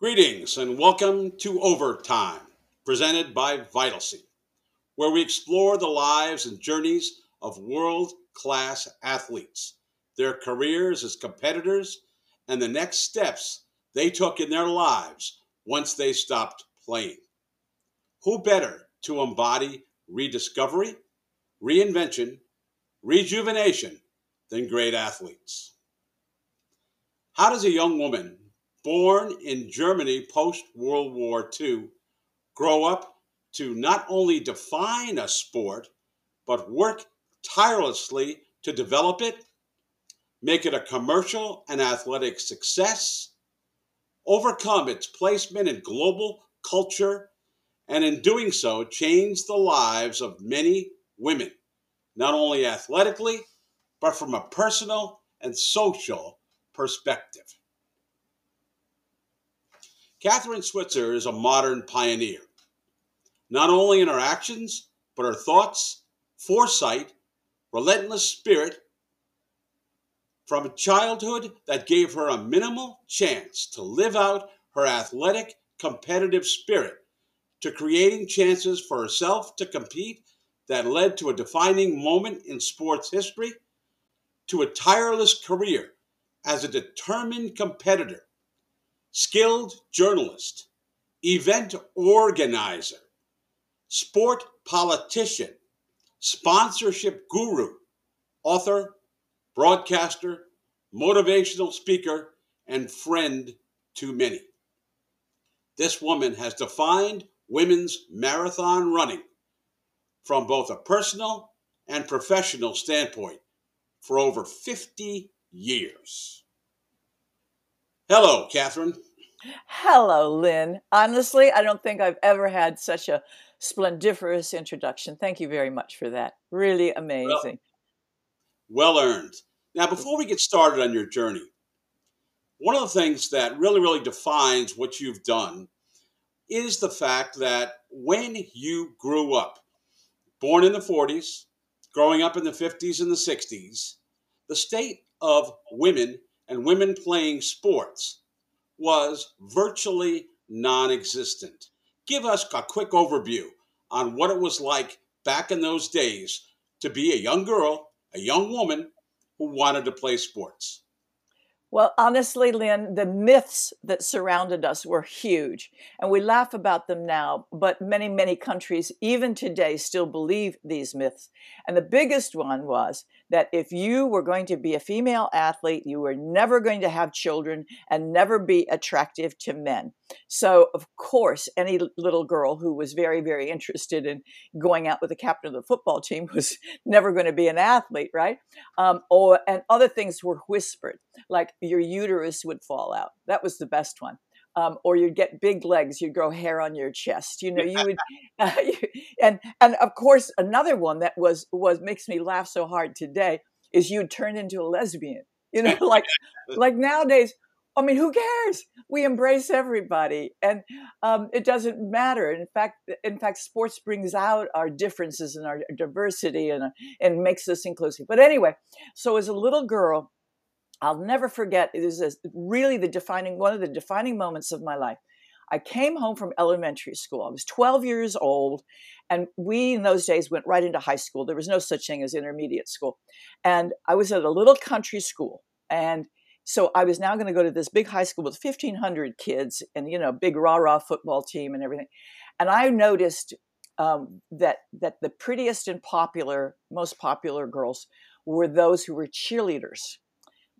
Greetings and welcome to Overtime, presented by Vitalcy, where we explore the lives and journeys of world class athletes, their careers as competitors, and the next steps they took in their lives once they stopped playing. Who better to embody rediscovery, reinvention, rejuvenation than great athletes? How does a young woman born in Germany post World War II, grow up to not only define a sport, but work tirelessly to develop it, make it a commercial and athletic success, overcome its placement in global culture, and in doing so, change the lives of many women, not only athletically, but from a personal and social perspective. Kathrine Switzer is a modern pioneer, not only in her actions, but her thoughts, foresight, relentless spirit from a childhood that gave her a minimal chance to live out her athletic, competitive spirit, to creating chances for herself to compete that led to a defining moment in sports history, to a tireless career as a determined competitor skilled journalist, event organizer, sport politician, sponsorship guru, author, broadcaster, motivational speaker, and friend to many. This woman has defined women's marathon running from both a personal and professional standpoint for over 50 years. Hello, Kathrine. Hello, Lynn. Honestly, I don't think I've ever had such a splendiferous introduction. Thank you very much for that. Really amazing. Well, well earned. Now, before we get started on your journey, one of the things that really, really defines what you've done is the fact that when you grew up, born in the 40s, growing up in the 50s and the 60s, the state of women and women playing sports was virtually non existent. Give us a quick overview on what it was like back in those days to be a young girl, a young woman who wanted to play sports. Well, honestly, Lynn, the myths that surrounded us were huge, and we laugh about them now, but many, many countries, even today, still believe these myths. And the biggest one was that if you were going to be a female athlete, you were never going to have children and never be attractive to men. So, of course, any little girl who was very, very interested in going out with the captain of the football team was never going to be an athlete, right? Um, or and other things were whispered, like your uterus would fall out. That was the best one. Um, or you'd get big legs, you'd grow hair on your chest. You know, you would, uh, you, and and of course another one that was was makes me laugh so hard today is you'd turn into a lesbian. You know, like like nowadays. I mean, who cares? We embrace everybody, and um, it doesn't matter. In fact, in fact, sports brings out our differences and our diversity, and and makes us inclusive. But anyway, so as a little girl, I'll never forget. It is really the defining one of the defining moments of my life. I came home from elementary school. I was 12 years old, and we in those days went right into high school. There was no such thing as intermediate school, and I was at a little country school, and so I was now going to go to this big high school with 1,500 kids, and you know, big rah rah football team and everything. And I noticed um, that that the prettiest and popular, most popular girls were those who were cheerleaders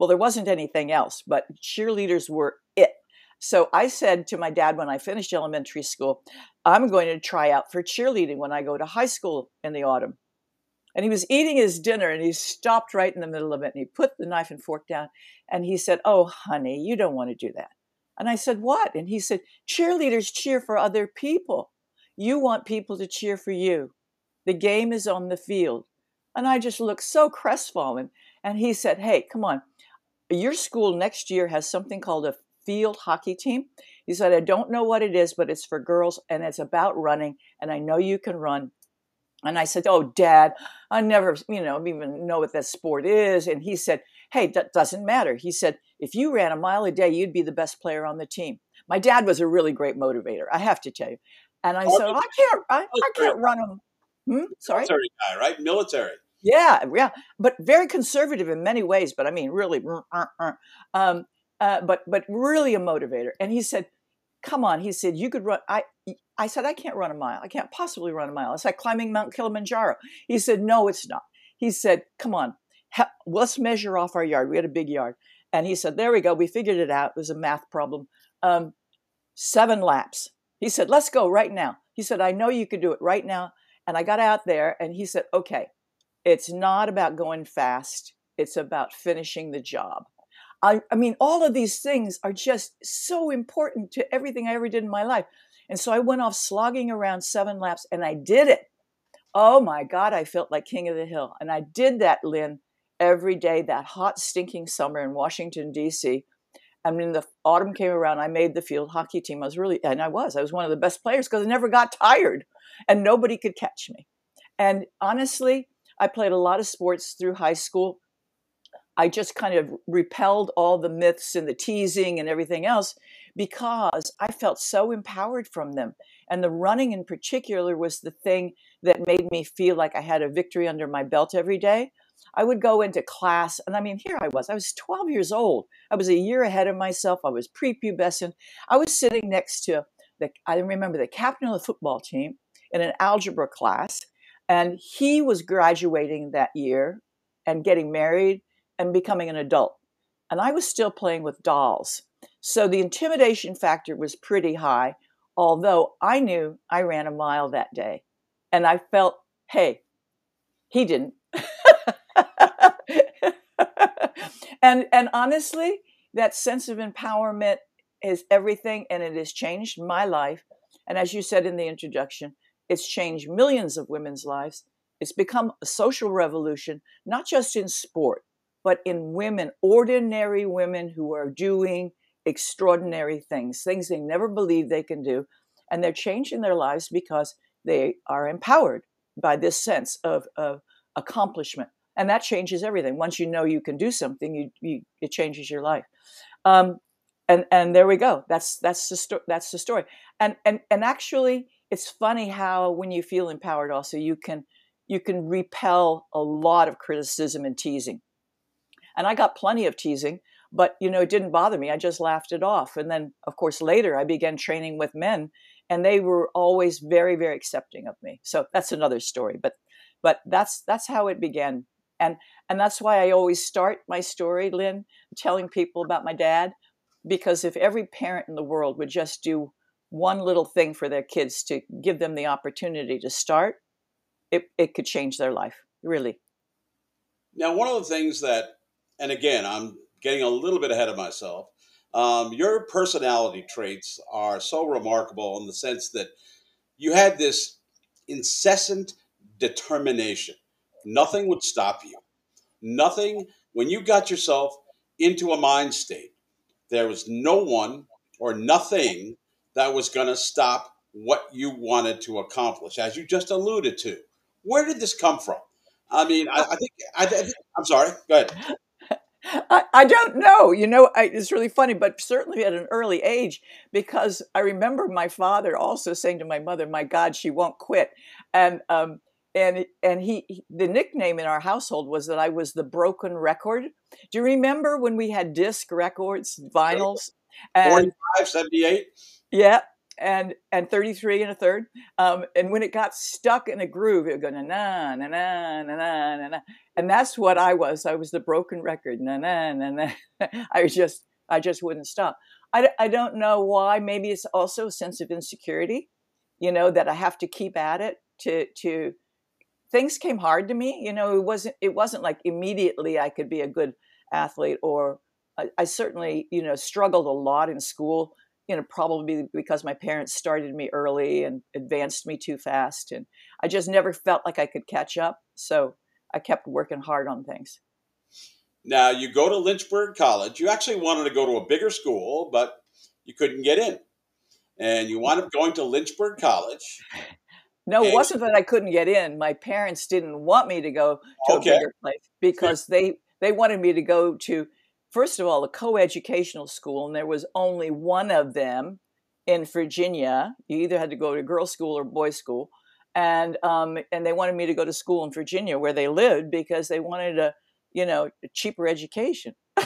well, there wasn't anything else, but cheerleaders were it. So I said to my dad when I finished elementary school, I'm going to try out for cheerleading when I go to high school in the autumn. And he was eating his dinner and he stopped right in the middle of it and he put the knife and fork down and he said, Oh, honey, you don't want to do that. And I said, What? And he said, Cheerleaders cheer for other people. You want people to cheer for you. The game is on the field. And I just looked so crestfallen. And he said, Hey, come on, your school next year has something called a field hockey team. He said, I don't know what it is, but it's for girls and it's about running. And I know you can run. And I said, Oh, dad, I never, you know, even know what that sport is. And he said, Hey, that doesn't matter. He said, If you ran a mile a day, you'd be the best player on the team. my dad was a really great motivator. I have to tell you. And I said, I can't, I, I can't run them. Hmm? Sorry, military guy, right? Military. Yeah, yeah, but very conservative in many ways. But I mean, really, uh, uh, um, uh, but but really a motivator. And he said, "Come on," he said, "You could run." I I said, "I can't run a mile. I can't possibly run a mile. It's like climbing Mount Kilimanjaro." He said, "No, it's not." He said, "Come on, let's measure off our yard. We had a big yard." And he said, "There we go. We figured it out. It was a math problem. Um, seven laps." He said, "Let's go right now." He said, "I know you could do it right now." And I got out there, and he said, "Okay." It's not about going fast, it's about finishing the job. I, I mean, all of these things are just so important to everything I ever did in my life. And so I went off slogging around seven laps and I did it. Oh my God, I felt like king of the hill. And I did that, Lynn, every day, that hot, stinking summer in Washington, D.C. And when the autumn came around, I made the field hockey team. I was really, and I was, I was one of the best players because I never got tired and nobody could catch me. And honestly, I played a lot of sports through high school. I just kind of repelled all the myths and the teasing and everything else because I felt so empowered from them. And the running in particular was the thing that made me feel like I had a victory under my belt every day. I would go into class, and I mean, here I was. I was 12 years old. I was a year ahead of myself. I was prepubescent. I was sitting next to the, I remember the captain of the football team in an algebra class. And he was graduating that year and getting married and becoming an adult. And I was still playing with dolls. So the intimidation factor was pretty high, although I knew I ran a mile that day. And I felt, hey, he didn't. and and honestly, that sense of empowerment is everything and it has changed my life. And as you said in the introduction, it's changed millions of women's lives. It's become a social revolution, not just in sport, but in women, ordinary women who are doing extraordinary things, things they never believed they can do. And they're changing their lives because they are empowered by this sense of, of accomplishment. And that changes everything. Once you know you can do something, you, you it changes your life. Um, and and there we go. That's that's the sto- that's the story. And and and actually, it's funny how when you feel empowered also you can you can repel a lot of criticism and teasing. And i got plenty of teasing but you know it didn't bother me. I just laughed it off. And then of course later i began training with men and they were always very very accepting of me. So that's another story but but that's that's how it began. And and that's why i always start my story lynn telling people about my dad because if every parent in the world would just do one little thing for their kids to give them the opportunity to start, it, it could change their life, really. Now, one of the things that, and again, I'm getting a little bit ahead of myself, um, your personality traits are so remarkable in the sense that you had this incessant determination. Nothing would stop you. Nothing, when you got yourself into a mind state, there was no one or nothing that was going to stop what you wanted to accomplish, as you just alluded to. Where did this come from? I mean, I, I think I, am sorry. Go ahead. I, I don't know. You know, I, it's really funny, but certainly at an early age, because I remember my father also saying to my mother, "My God, she won't quit," and um, and and he, he the nickname in our household was that I was the broken record. Do you remember when we had disc records, vinyls? And, 45, 78? Yeah, and and 33 and a third. Um, and when it got stuck in a groove, it would go na na na na na na na. And that's what I was. I was the broken record. Na na na na. I just I just wouldn't stop. I, I don't know why. Maybe it's also a sense of insecurity, you know, that I have to keep at it to to things came hard to me. You know, it wasn't it wasn't like immediately I could be a good athlete or I, I certainly, you know, struggled a lot in school you know, probably because my parents started me early and advanced me too fast. And I just never felt like I could catch up. So I kept working hard on things. Now, you go to Lynchburg College. You actually wanted to go to a bigger school, but you couldn't get in. And you wound up going to Lynchburg College. No, it wasn't that I couldn't get in. My parents didn't want me to go to okay. a bigger place because they they wanted me to go to first of all, a co-educational school, and there was only one of them in Virginia. You either had to go to girls' school or boys' school, and um, and they wanted me to go to school in Virginia where they lived because they wanted a you know a cheaper education.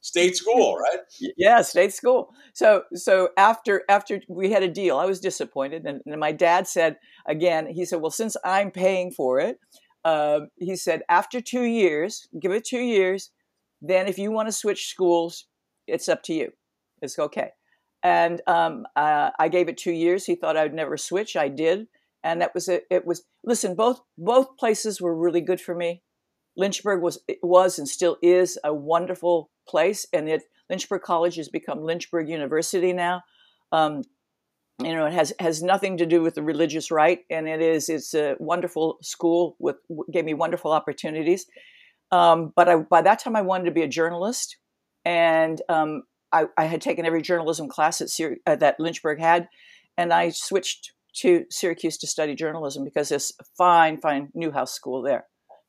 state school, right? Yeah, state school. So so after after we had a deal, I was disappointed, and, and my dad said again, he said, well, since I'm paying for it, uh, he said after two years, give it two years, then if you want to switch schools, it's up to you. It's okay. And um, uh, I gave it two years. He thought I'd never switch. I did, and that was it. It was listen. Both both places were really good for me. Lynchburg was was and still is a wonderful place, and it Lynchburg College has become Lynchburg University now. Um, you know, it has has nothing to do with the religious right, and it is it's a wonderful school with gave me wonderful opportunities. Um, but I, by that time, I wanted to be a journalist, and um, I, I, had taken every journalism class at Syr- uh, that Lynchburg had, and I switched to Syracuse to study journalism because there's a fine, fine Newhouse school there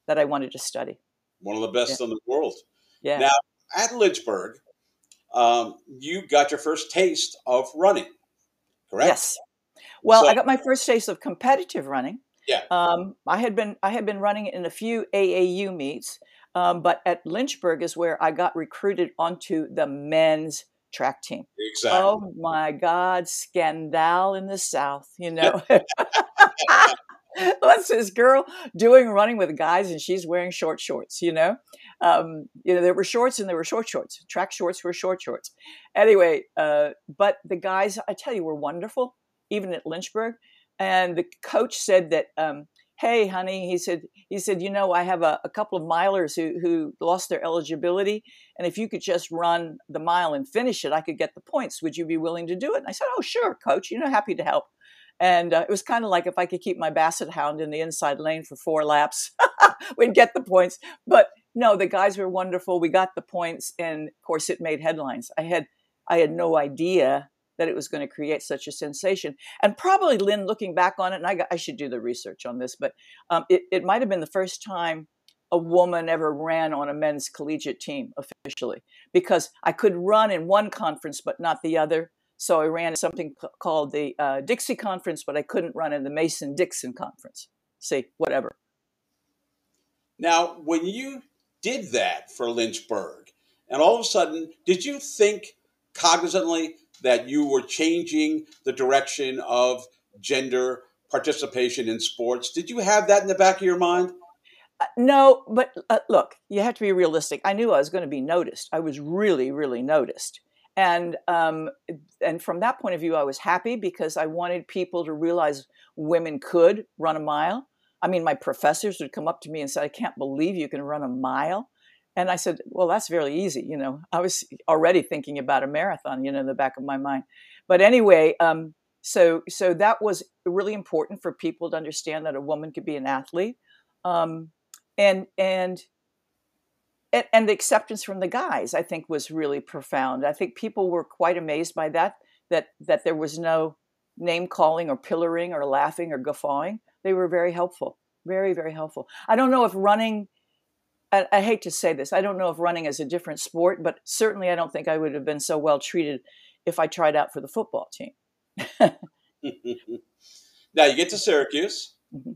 that I wanted to study. One of the best yeah. in the world. Yeah. Now, at Lynchburg, um, you got your first taste of running, correct? Yes. Well, so, I got my first taste of competitive running. Yeah. Um, I had been I had been running in a few AAU meets, um, but at Lynchburg is where I got recruited onto the men's track team. Exactly. Oh my God, scandal in the South, you know. What's this girl doing running with guys and she's wearing short shorts, you know? Um, you know, there were shorts and there were short shorts. Track shorts were short shorts. Anyway, uh, but the guys, I tell you, were wonderful, even at Lynchburg. And the coach said that um, hey honey he said he said you know i have a, a, couple of milers who, who lost their eligibility and if you could just run the mile and finish it i could get the points would you be willing to do it and i said oh sure coach you know happy to help and uh, it was kind of like if i could keep my basset hound in the inside lane for four laps we'd get the points but no the guys were wonderful we got the points and of course it made headlines i had i had no idea that it was going to create such a sensation. And probably Lynn, looking back on it, and I, got, I should do the research on this, but um, it, it might have been the first time a woman ever ran on a men's collegiate team officially because I could run in one conference but not the other. So I ran something called the uh, Dixie Conference, but I couldn't run in the Mason Dixon Conference. See, whatever. Now, when you did that for Lynchburg, and all of a sudden, did you think cognizantly that you were changing the direction of gender participation in sports. Did you have that in the back of your mind? Uh, no, but uh, look, you have to be realistic. I knew I was going to be noticed. I was really, really noticed. And um, and from that point of view, I was happy because I wanted people to realize women could run a mile. I mean, my professors would come up to me and say, "I can't believe you can run a mile." And I said, well, that's very easy. You know, I was already thinking about a marathon, you know, in the back of my mind. But anyway, um, so so that was really important for people to understand that a woman could be an athlete, um, and and and the acceptance from the guys, I think, was really profound. I think people were quite amazed by that. That that there was no name calling or pillaring or laughing or guffawing. They were very helpful, very very helpful. I don't know if running I, I, hate to say this. I don't know if running is a different sport, but certainly I don't think I would have been so well treated if I tried out for the football team. now you get to Syracuse. Mm-hmm.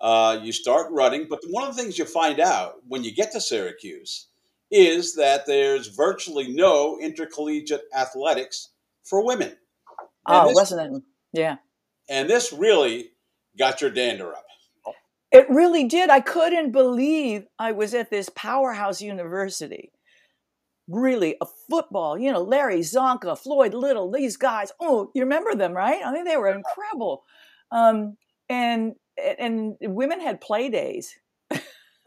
Uh, you start running, but one of the things you find out when you get to Syracuse is that there's virtually no intercollegiate athletics for women. And oh, this, wasn't it? Yeah. And this really got your dander up. It really did. I couldn't believe I was at this powerhouse university. Really, a football, you know, Larry Csonka, Floyd Little, these guys. Oh, you remember them, right? I mean, they were incredible. Um, and and women had play days.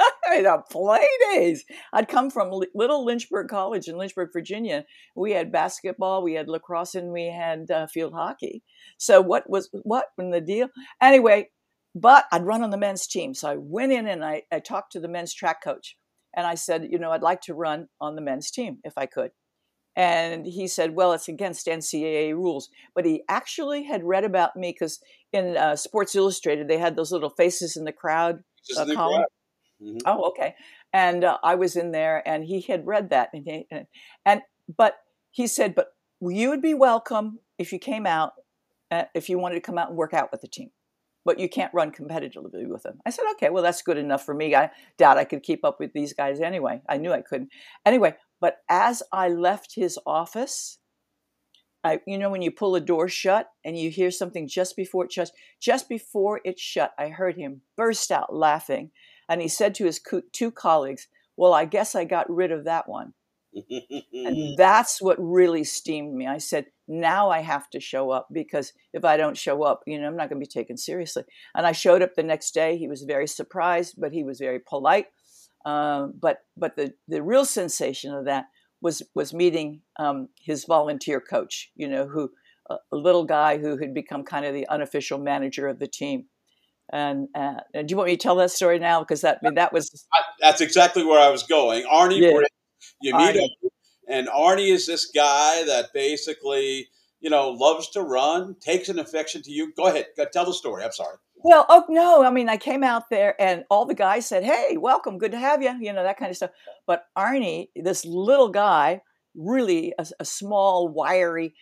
I mean, play days. I'd come from Little Lynchburg College in Lynchburg, Virginia. We had basketball, we had lacrosse, and we had uh, field hockey. So what was what in the deal? Anyway, but I'd run on the men's team. So I went in and I, I talked to the men's track coach. And I said, you know, I'd like to run on the men's team if I could. And he said, well, it's against NCAA rules. But he actually had read about me because in uh, Sports Illustrated, they had those little faces in the crowd uh, column. Mm-hmm. Oh, okay. and uh, I was in there, and he had read that, and, he, and and but he said, but you would be welcome if you came out, uh, if you wanted to come out and work out with the team, but you can't run competitively with them. I said, okay, well that's good enough for me. I doubt I could keep up with these guys anyway. I knew I couldn't. Anyway, but as I left his office, I, you know, when you pull a door shut and you hear something just before it shuts, just before it shut, I heard him burst out laughing. And he said to his co- two colleagues, Well, I guess I got rid of that one. and that's what really steamed me. I said, Now I have to show up because if I don't show up, you know, I'm not going to be taken seriously. And I showed up the next day. He was very surprised, but he was very polite. Um, but but the, the real sensation of that was was meeting um, his volunteer coach, you know, who a little guy who had become kind of the unofficial manager of the team. And, uh, do you want me to tell that story now? Because that that was that's exactly where I was going. Arnie, yeah. you meet Arnie. him, and Arnie is this guy that basically you know loves to run, takes an affection to you. Go ahead, tell the story. I'm sorry. Well, oh no, I mean, I came out there and all the guys said, "Hey, welcome, good to have you," you know that kind of stuff. But Arnie, this little guy, really a, a small, wiry,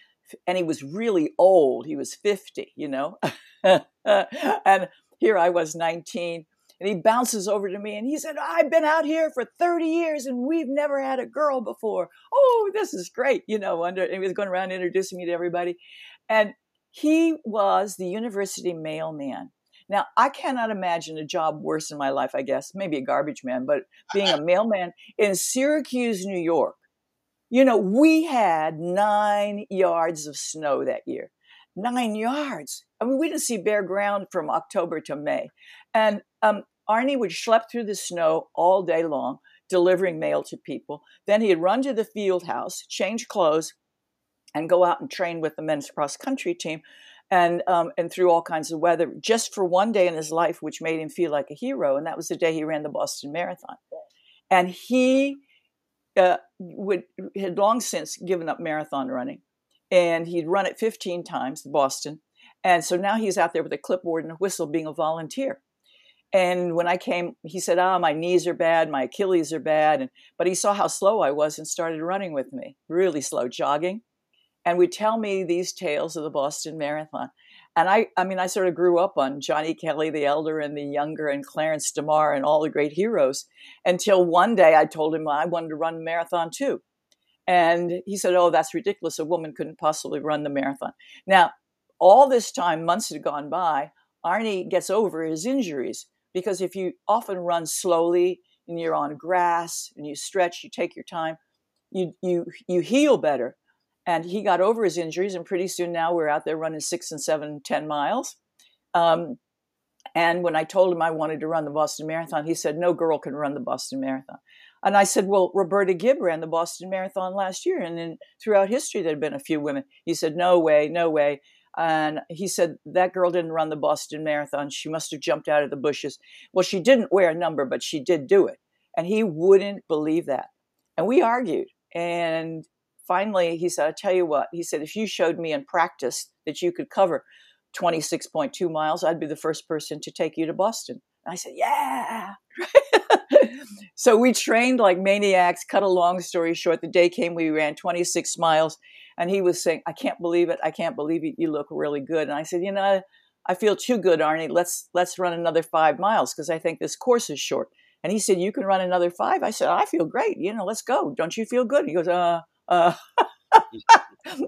and he was really old. He was fifty, you know, and here I was nineteen. And he bounces over to me and he said, I've been out here for 30 years and we've never had a girl before. Oh, this is great. You know, under, and he was going around introducing me to everybody. And he was the university mailman. Now, I cannot imagine a job worse in my life, I guess, maybe a garbage man, but being a mailman in Syracuse, New York. You know, we had nine yards of snow that year. Nine yards. I mean, we didn't see bare ground from October to May. And um, Arnie would schlep through the snow all day long, delivering mail to people. Then he'd run to the field house, change clothes, and go out and train with the men's cross country team and um, and through all kinds of weather just for one day in his life, which made him feel like a hero. And that was the day he ran the Boston Marathon. And he uh, would had long since given up marathon running, and he'd run it 15 times, Boston. And so now he's out there with a clipboard and a whistle, being a volunteer. And when I came, he said, "Ah, my knees are bad, my Achilles are bad." And, but he saw how slow I was and started running with me, really slow, jogging and would tell me these tales of the Boston Marathon. And I, I mean, I sort of grew up on Johnny Kelley the elder and the younger, and Clarence DeMar and all the great heroes. Until one day, I told him I wanted to run a marathon too, and he said, "Oh, that's ridiculous. A woman couldn't possibly run the marathon." Now, all this time, months had gone by. Arnie gets over his injuries because if you often run slowly and you're on grass and you stretch, you take your time, you you you heal better and he got over his injuries and pretty soon now we're out there running six and seven ten miles um, and when i told him i wanted to run the boston marathon he said no girl can run the boston marathon and i said well roberta gibb ran the boston marathon last year and then throughout history there had been a few women. He said no way no way. And he said that girl didn't run the boston marathon. She must have jumped out of the bushes. Well she didn't wear a number but she did do it. And he wouldn't believe that. And we argued. And finally, he said, I tell you what, he said, if you showed me in practice that you could cover 26.2 miles, I'd be the first person to take you to Boston. And I said, yeah. so we trained like maniacs, cut a long story short. The day came, we ran 26 miles. And he was saying, I can't believe it. I can't believe it. You look really good. And I said, you know, I feel too good, Arnie. Let's let's run another five miles because I think this course is short. And he said, You can run another five. I said, I feel great. You know, let's go. Don't you feel good? He goes, Uh, uh,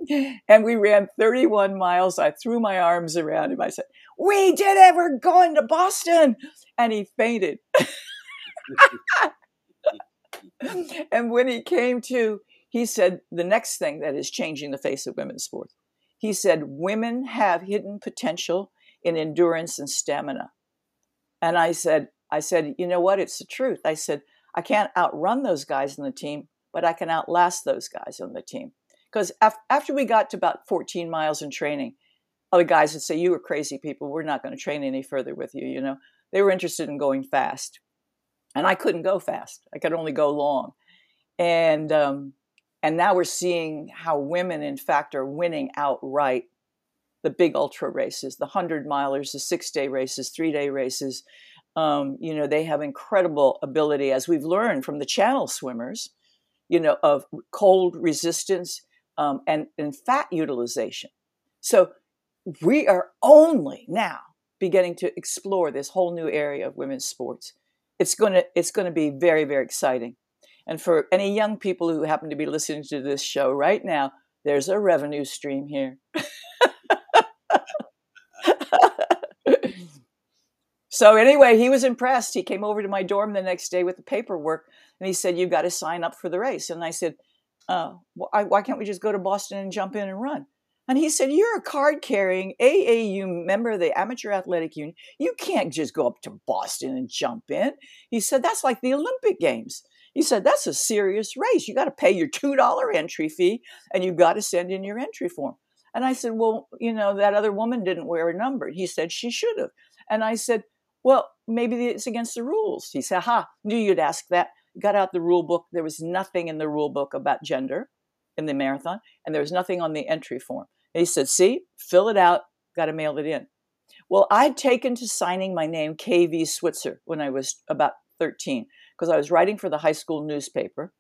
and we ran 31 miles. I threw my arms around him. I said, We did it. We're going to Boston. And he fainted. and when he came to, he said the next thing that is changing the face of women's sports. He said, Women have hidden potential in endurance and stamina. And I said, I said, you know what? It's the truth. I said, I can't outrun those guys in the team, but I can outlast those guys on the team. Because af- after we got to about 14 miles in training, other guys would say, You were crazy people. We're not going to train any further with you. You know, they were interested in going fast. And I couldn't go fast, I could only go long. And, um, and now we're seeing how women, in fact, are winning outright the big ultra races, the 100 milers, the six day races, three day races, Um, you know, they have incredible ability, as we've learned from the channel swimmers, you know, of cold resistance um, and, and fat utilization. So we are only now beginning to explore this whole new area of women's sports. It's going to it's going to be very very exciting. And for any young people who happen to be listening to this show right now, there's a revenue stream here. so anyway, he was impressed. He came over to my dorm the next day with the paperwork, and he said, "You got to sign up for the race." And I said, uh, "Why can't we just go to Boston and jump in and run?" And he said, You're a card carrying AAU member of the Amateur Athletic Union. You can't just go up to Boston and jump in. He said, That's like the Olympic Games. He said, That's a serious race. You got to pay your $2 entry fee and you've got to send in your entry form. And I said, Well, you know, that other woman didn't wear a number. He said, She should have. And I said, Well, maybe it's against the rules. He said, Ha, knew you'd ask that. Got out the rule book. There was nothing in the rule book about gender in the marathon, and there was nothing on the entry form. He said, See, fill it out, got to mail it in. Well, I'd taken to signing my name KV Switzer when I was about 13 because I was writing for the high school newspaper.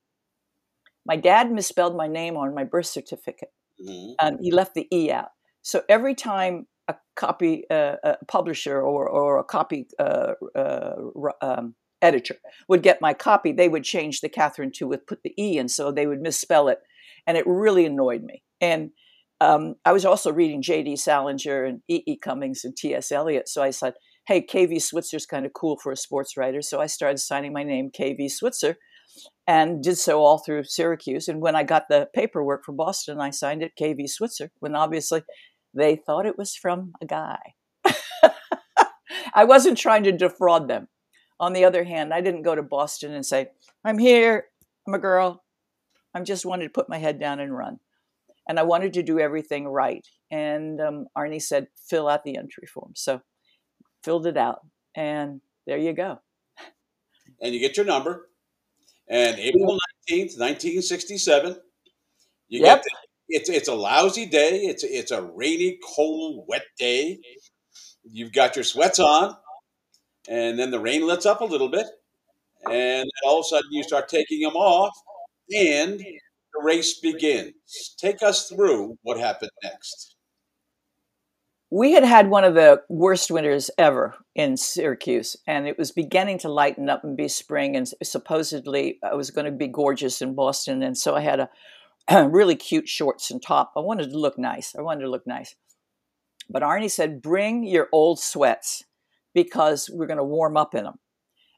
My dad misspelled my name on my birth certificate, mm-hmm. and he left the E out. So every time a copy uh, a publisher or, or a copy uh, uh, um, editor would get my copy, they would change the Catherine to with put the E in, so they would misspell it, and it really annoyed me. And um, I was also reading J.D. Salinger and E. E. Cummings and T.S. Eliot. So I said, hey, K.V. Switzer's kind of cool for a sports writer. So I started signing my name K.V. Switzer and did so all through Syracuse. And when I got the paperwork for Boston, I signed it K.V. Switzer when obviously they thought it was from a guy. I wasn't trying to defraud them. On the other hand, I didn't go to Boston and say, I'm here, I'm a girl. I'm just wanted to put my head down and run and I wanted to do everything right. And um, Arnie said, fill out the entry form. So filled it out, and there you go. And you get your number. And April 19th, 1967, you yep. get the, it's it's a lousy day. It's it's a rainy, cold, wet day. You've got your sweats on, and then the rain lets up a little bit, and all of a sudden you start taking them off, and race begins. Take us through what happened next. We had had one of the worst winters ever in Syracuse, and it was beginning to lighten up and be spring, and supposedly uh, it was going to be gorgeous in Boston. And so I had a, a really cute shorts and top. I wanted to look nice. I wanted to look nice. But Arnie said, bring your old sweats because we're going to warm up in them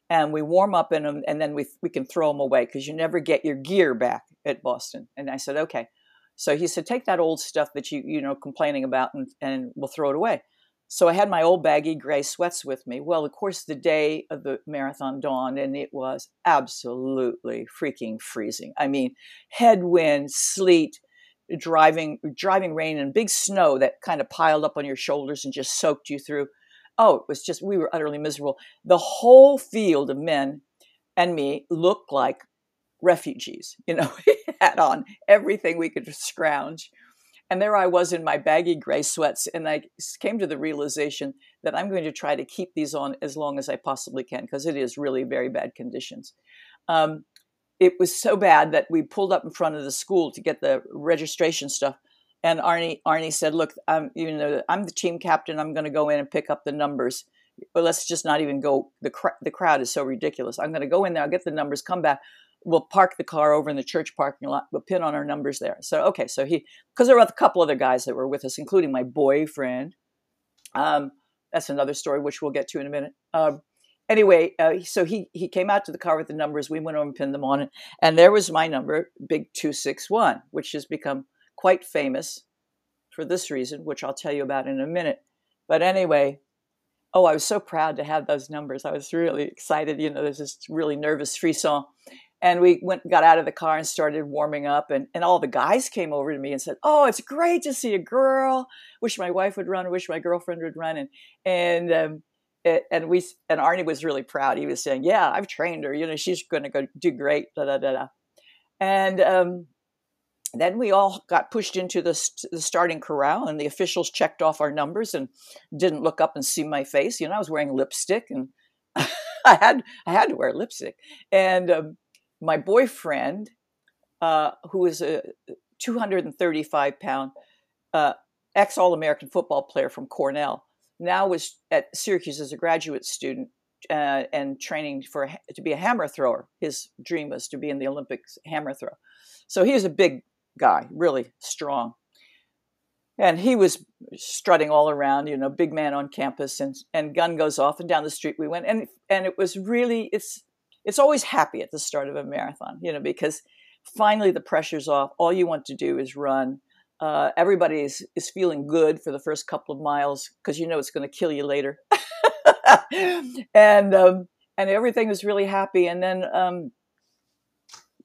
and we warm up in them and then we, we can throw them away because you never get your gear back at Boston. And I said, okay. So he said, take that old stuff that you, you know, complaining about and, and we'll throw it away. So I had my old baggy gray sweats with me. Well, of course, the day of the marathon dawned and it was absolutely freaking freezing. I mean, headwind, sleet, driving, driving rain and big snow that kind of piled up on your shoulders and just soaked you through. Oh, it was just, we were utterly miserable. The whole field of men and me looked like refugees. You know, had on everything we could scrounge. And there I was in my baggy gray sweats, and I came to the realization that I'm going to try to keep these on as long as I possibly can because it is really very bad conditions. Um, it was so bad that we pulled up in front of the school to get the registration stuff. And Arnie, Arnie said, "Look, I'm, you know, I'm the team captain. I'm going to go in and pick up the numbers. But let's just not even go. The cr- the crowd is so ridiculous. I'm going to go in there. I'll get the numbers. Come back we'll park the car over in the church parking lot. We'll pin on our numbers there. So okay, so he because there were a couple other guys that were with us, including my boyfriend. Um, that's another story which we'll get to in a minute. Um, anyway, uh, so he he came out to the car with the numbers. We went over and pinned them on it, and there was my number, big two six one, which has become quite famous for this reason, which I'll tell you about in a minute. But anyway, oh, I was so proud to have those numbers. I was really excited. You know, there's this really nervous frisson and we went got out of the car and started warming up and, and all the guys came over to me and said oh it's great to see a girl. Wish my wife would run wish my girlfriend would run. And and um, it, and we and arnie was really proud. He was saying yeah i've trained her. You know she's going to go do great da da da da. And um, then we all got pushed into the, the starting corral and the officials checked off our numbers and didn't look up and see my face. You know i was wearing lipstick and I had I had to wear lipstick, and um, my boyfriend, uh, who was a 235 pound uh, ex All American football player from Cornell, now was at Syracuse as a graduate student uh, and training for to be a hammer thrower. His dream was to be in the Olympics hammer throw. So he was a big guy, really strong. And he was strutting all around, you know, big man on campus, and and gun goes off, and down the street we went, and and it was really it's it's always happy at the start of a marathon, you know, because finally the pressure's off. All you want to do is run. Uh, everybody is, is feeling good for the first couple of miles because you know it's going to kill you later. and um, and everything was really happy. And then um,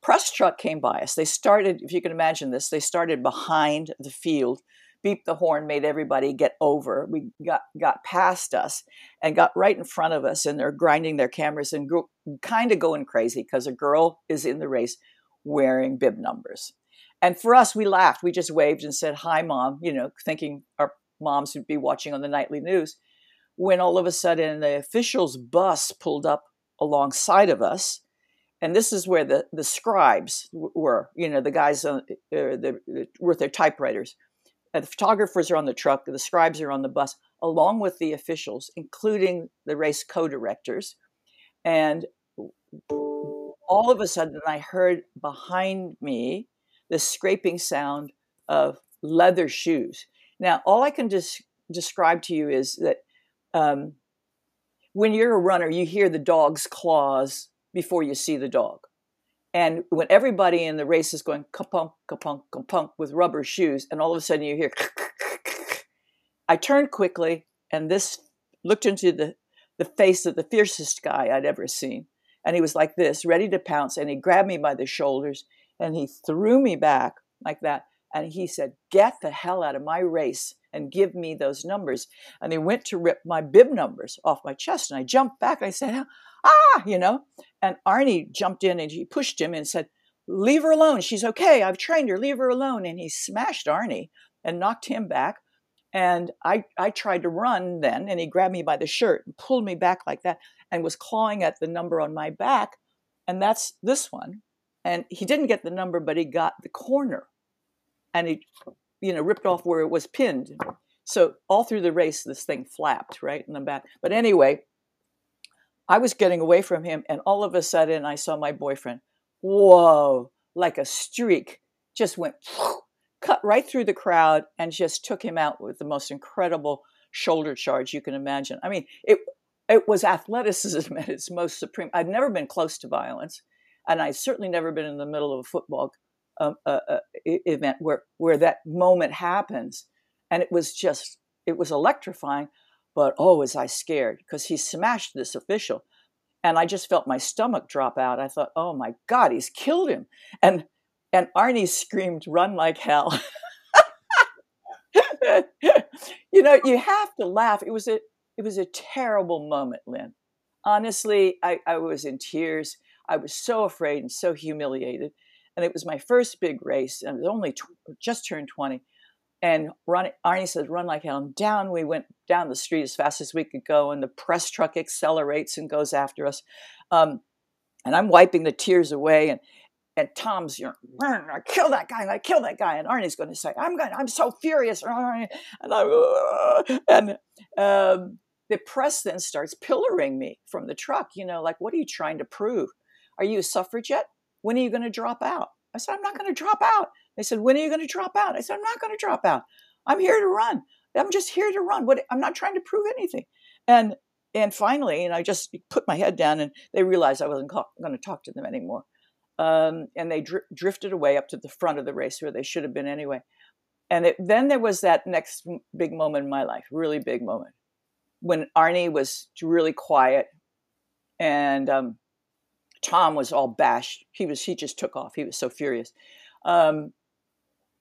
press truck came by us. They started, if you can imagine this, they started behind the field, beeped the horn, made everybody get over. We got got past us and got right in front of us, and they're grinding their cameras and gro- kind of going crazy because a girl is in the race wearing bib numbers. And for us, we laughed. We just waved and said, "Hi, mom," you know, thinking our moms would be watching on the nightly news when all of a sudden the official's bus pulled up alongside of us. And this is where the, the scribes were, you know, the guys on, uh, the, with their typewriters. And the photographers are on the truck, the scribes are on the bus, along with the officials, including the race co directors. And all of a sudden, I heard behind me the scraping sound of leather shoes. Now, all I can just describe to you is that um, when you're a runner, you hear the dog's claws before you see the dog. And when everybody in the race is going kapunk, kapunk, kapunk with rubber shoes, and all of a sudden you hear, I turned quickly and this looked into the, the face of the fiercest guy I'd ever seen. And he was like this, ready to pounce. And he grabbed me by the shoulders and he threw me back like that. And he said, Get the hell out of my race and give me those numbers. And he went to rip my bib numbers off my chest. And I jumped back. and I said, ah, you know. And Arnie jumped in and he pushed him and said, leave her alone. She's okay. I've trained her. Leave her alone. And he smashed Arnie and knocked him back. And I, I tried to run then, and he grabbed me by the shirt and pulled me back like that and was clawing at the number on my back. And that's this one. And he didn't get the number, but he got the corner. And he you know, ripped off where it was pinned. So all through the race, this thing flapped right in the back. But anyway, I was getting away from him, and all of a sudden, I saw my boyfriend. Whoa, like a streak, just went cut right through the crowd and just took him out with the most incredible shoulder charge you can imagine. I mean, it it was athleticism at its most supreme. I'd never been close to violence, and I'd certainly never been in the middle of a football uh, uh, event where where that moment happens, and it was just it was electrifying. But oh, was I scared because he smashed this official, and I just felt my stomach drop out. I thought, oh my God, he's killed him, and and Arnie screamed, "Run like hell!" you know, you have to laugh. It was a it was a terrible moment, Lynn. Honestly, I, I was in tears. I was so afraid and so humiliated and it was my first big race. And I was only tw- just turned 20. And Arnie said, run like hell. Down we went down the street as fast as we could go. And the press truck accelerates and goes after us. Um, and I'm wiping the tears away. And, and Tom's, you know, I kill that guy, and I kill that guy. And Arnie's going to say, I'm going, I'm so furious. And, I, and um, the press then starts pillaring me from the truck. You know, like, what are you trying to prove? Are you a suffragette? When are you going to drop out? I said, I'm not going to drop out. They said, When are you going to drop out? I said, I'm not going to drop out. I'm here to run. I'm just here to run. What I'm not trying to prove anything. And and finally, and I just put my head down, and they realized I wasn't going to talk to them anymore. Um, and they dr- drifted away up to the front of the race where they should have been anyway. And it, then there was that next big moment in my life, really big moment, when Arnie was really quiet, and um, Tom was all bashed. He was he just took off. He was so furious. Um,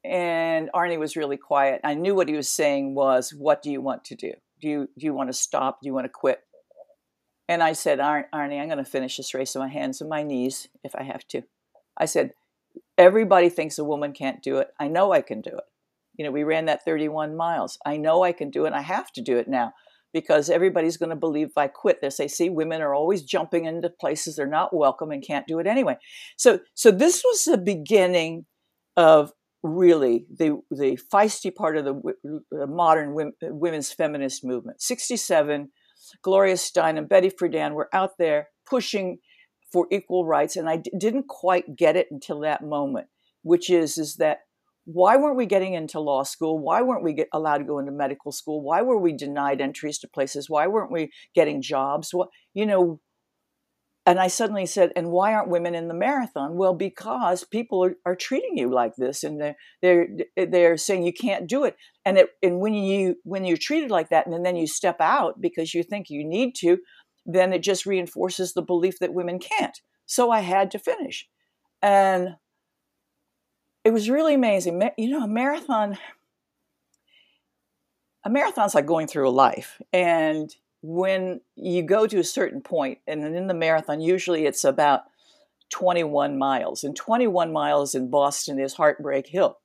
and Arnie was really quiet. I knew what he was saying was, "What do you want to do? Do you do you want to stop? Do you want to quit?" And I said, Arnie, I'm going to finish this race on my hands and my knees if I have to. I said, everybody thinks a woman can't do it. I know I can do it. You know, we ran that 31 miles. I know I can do it. I have to do it now because everybody's going to believe if I quit. They see women are always jumping into places they're not welcome and can't do it anyway. So, so this was the beginning of really the the feisty part of the modern women's feminist movement. 67, Gloria Steinem and Betty Friedan were out there pushing for equal rights, and I d- didn't quite get it until that moment, which is is that why weren't we getting into law school? Why weren't we allowed to go into medical school? Why were we denied entries to places? Why weren't we getting jobs? What you know? And I suddenly said, and why aren't women in the marathon? Well, because people are, are treating you like this, and they're they're eh, they're saying you can't do it. And it and when you when you're treated like that, and then you step out because you think you need to, then it just reinforces the belief that women can't. So I had to finish, and it was really amazing. You know, a marathon, a marathon's like going through a life. And when you go to a certain point, and in the marathon, usually it's about 21 miles. And 21 miles in Boston is Heartbreak Hill.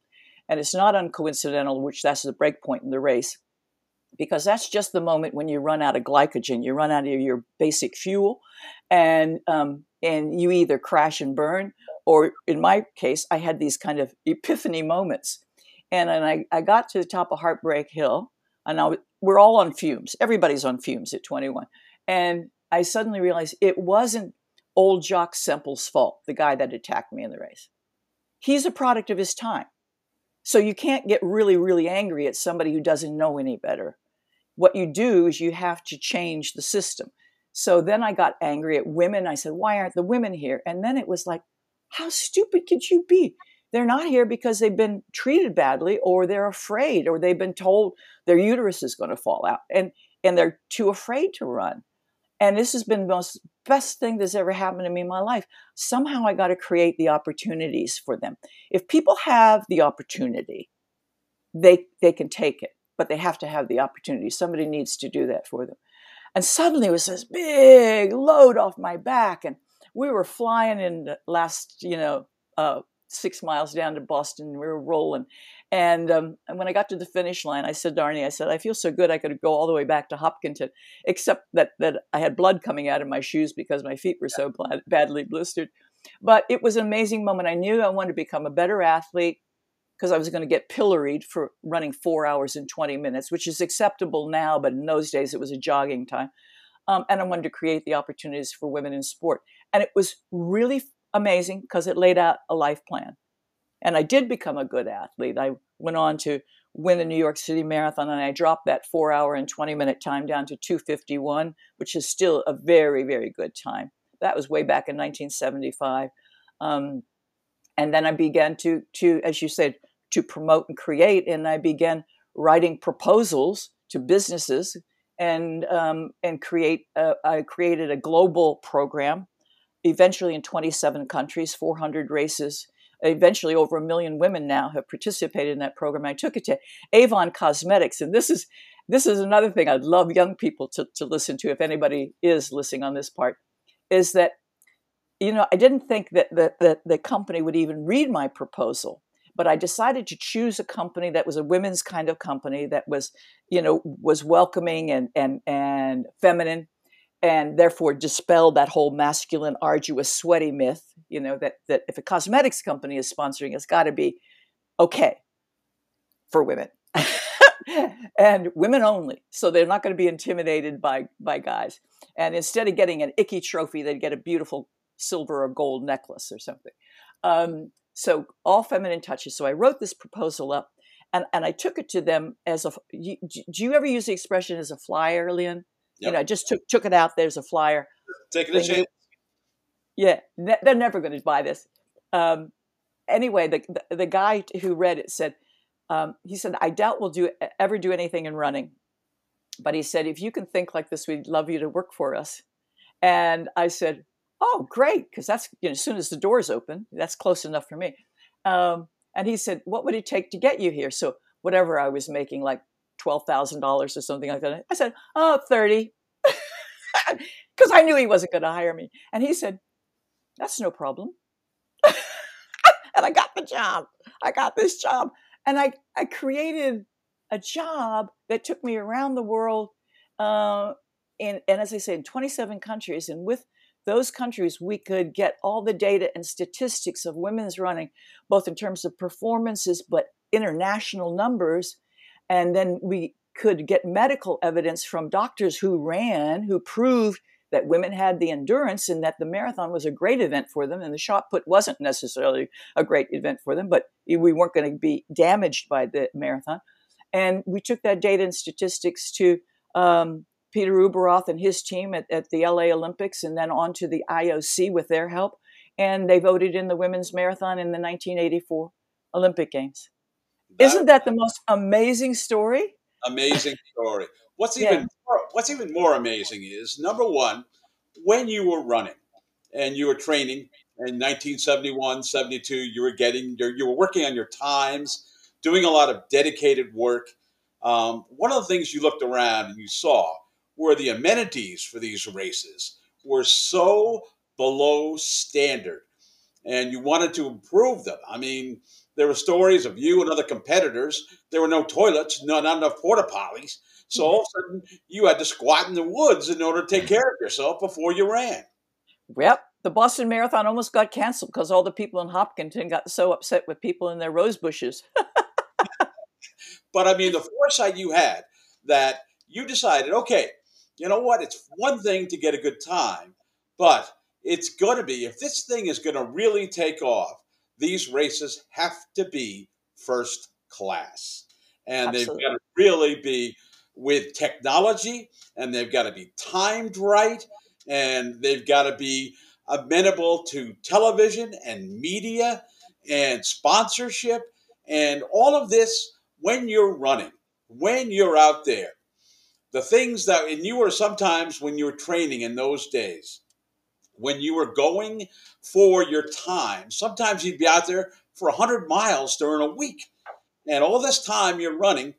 And it's not uncoincidental, which that's the break point in the race, because that's just the moment when you run out of glycogen, you run out of your basic fuel, and um, and you either crash and burn or in my case, I had these kind of epiphany moments. And then I, I got to the top of Heartbreak Hill, and I, we're all on fumes. Everybody's on fumes at 21. And I suddenly realized it wasn't old Jock Semple's fault, the guy that attacked me in the race. He's a product of his time. So you can't get really, really angry at somebody who doesn't know any better. What you do is you have to change the system. So then I got angry at women. I said, why aren't the women here? And then it was like, how stupid could you be? They're not here because they've been treated badly or they're afraid or they've been told their uterus is going to fall out and, and they're too afraid to run. And this has been the most best thing that's ever happened to me in my life. Somehow I got to create the opportunities for them. If people have the opportunity, they they can take it, but they have to have the opportunity. Somebody needs to do that for them. And suddenly it was this big load off my back and we were flying in the last, you know, uh, six miles down to Boston. We were rolling. And, um, and when I got to the finish line, I said to Arnie, I said, I feel so good I could go all the way back to Hopkinton, except that, that I had blood coming out of my shoes because my feet were so badly blistered. But it was an amazing moment. I knew I wanted to become a better athlete because I was going to get pilloried for running four hours and 20 minutes, which is acceptable now, but in those days it was a jogging time. Um, and I wanted to create the opportunities for women in sport. And it was really amazing because it laid out a life plan. And I did become a good athlete. I went on to win the New York City Marathon and I dropped that four hour and 20 minute time down to 251, which is still a very, very good time. That was way back in 1975. Um, and then I began to, to, as you said, to promote and create. And I began writing proposals to businesses and um, and create. A, I created a global program eventually in 27 countries, 400 races. Eventually, over a million women now have participated in that program. I took it to Avon Cosmetics, and this is this is another thing I'd love young people to, to listen to if anybody is listening on this part, is that you know I didn't think that that, that the company would even read my proposal, but I decided to choose a company that was a women's kind of company that was you know was welcoming and and and feminine and therefore dispel that whole masculine, arduous, sweaty myth. You know that that if a cosmetics company is sponsoring, it's got to be okay for women and women only. So they're not going to be intimidated by by guys. And instead of getting an icky trophy, they'd get a beautiful silver or gold necklace or something. Um, so all feminine touches. So I wrote this proposal up. And, and I took it to them as a. Do you ever use the expression as a flyer, Leon? Yep. You know, just took took it out. There's a flyer. Taking a chance. Yeah, ne- they're never going to buy this. Um, anyway, the, the, the guy who read it said, um, he said, I doubt we'll do ever do anything in running, but he said, if you can think like this, we'd love you to work for us. And I said, oh, great, because that's you know, as soon as the doors open, that's close enough for me. Um, and he said, what would it take to get you here? So whatever I was making, like $12,000 or something like that. I said, oh, 30. Because I knew he wasn't going to hire me. And he said, that's no problem. and I got the job. I got this job. And I, I created a job that took me around the world uh, in, and as I say, in 27 countries. And with those countries, we could get all the data and statistics of women's running, both in terms of performances, but international numbers. And then we could get medical evidence from doctors who ran, who proved that women had the endurance and that the marathon was a great event for them and the shot put wasn't necessarily a great event for them but we weren't going to be damaged by the marathon. And we took that data and statistics to um, peter ueberroth and his team at, at the la olympics and then on to the ioc with their help and they voted in the women's marathon in the 1984 olympic games that, isn't that the most amazing story amazing story What's even yeah. more, what's even more amazing is number one, when you were running and you were training in 1971, 72, you were getting your, you were working on your times, doing a lot of dedicated work. Um, one of the things you looked around and you saw were the amenities for these races were so below standard, and you wanted to improve them. I mean, there were stories of you and other competitors. There were no toilets, no, not enough porta potties. So all of a sudden, you had to squat in the woods in order to take care of yourself before you ran. Yep. The Boston Marathon almost got canceled because all the people in Hopkinton got so upset with people in their rose bushes. but I mean, the foresight you had that you decided, okay, you know what? It's one thing to get a good time, but it's going to be, if this thing is going to really take off, these races have to be first class. And Absolutely. they've got to really be with technology and they've got to be timed right and they've got to be amenable to television and media and sponsorship and all of this when you're running, when you're out there. The things that, and you were sometimes when you were training in those days, when you were going for your time, sometimes you'd be out there for 100 miles during a week. And all this time you're running,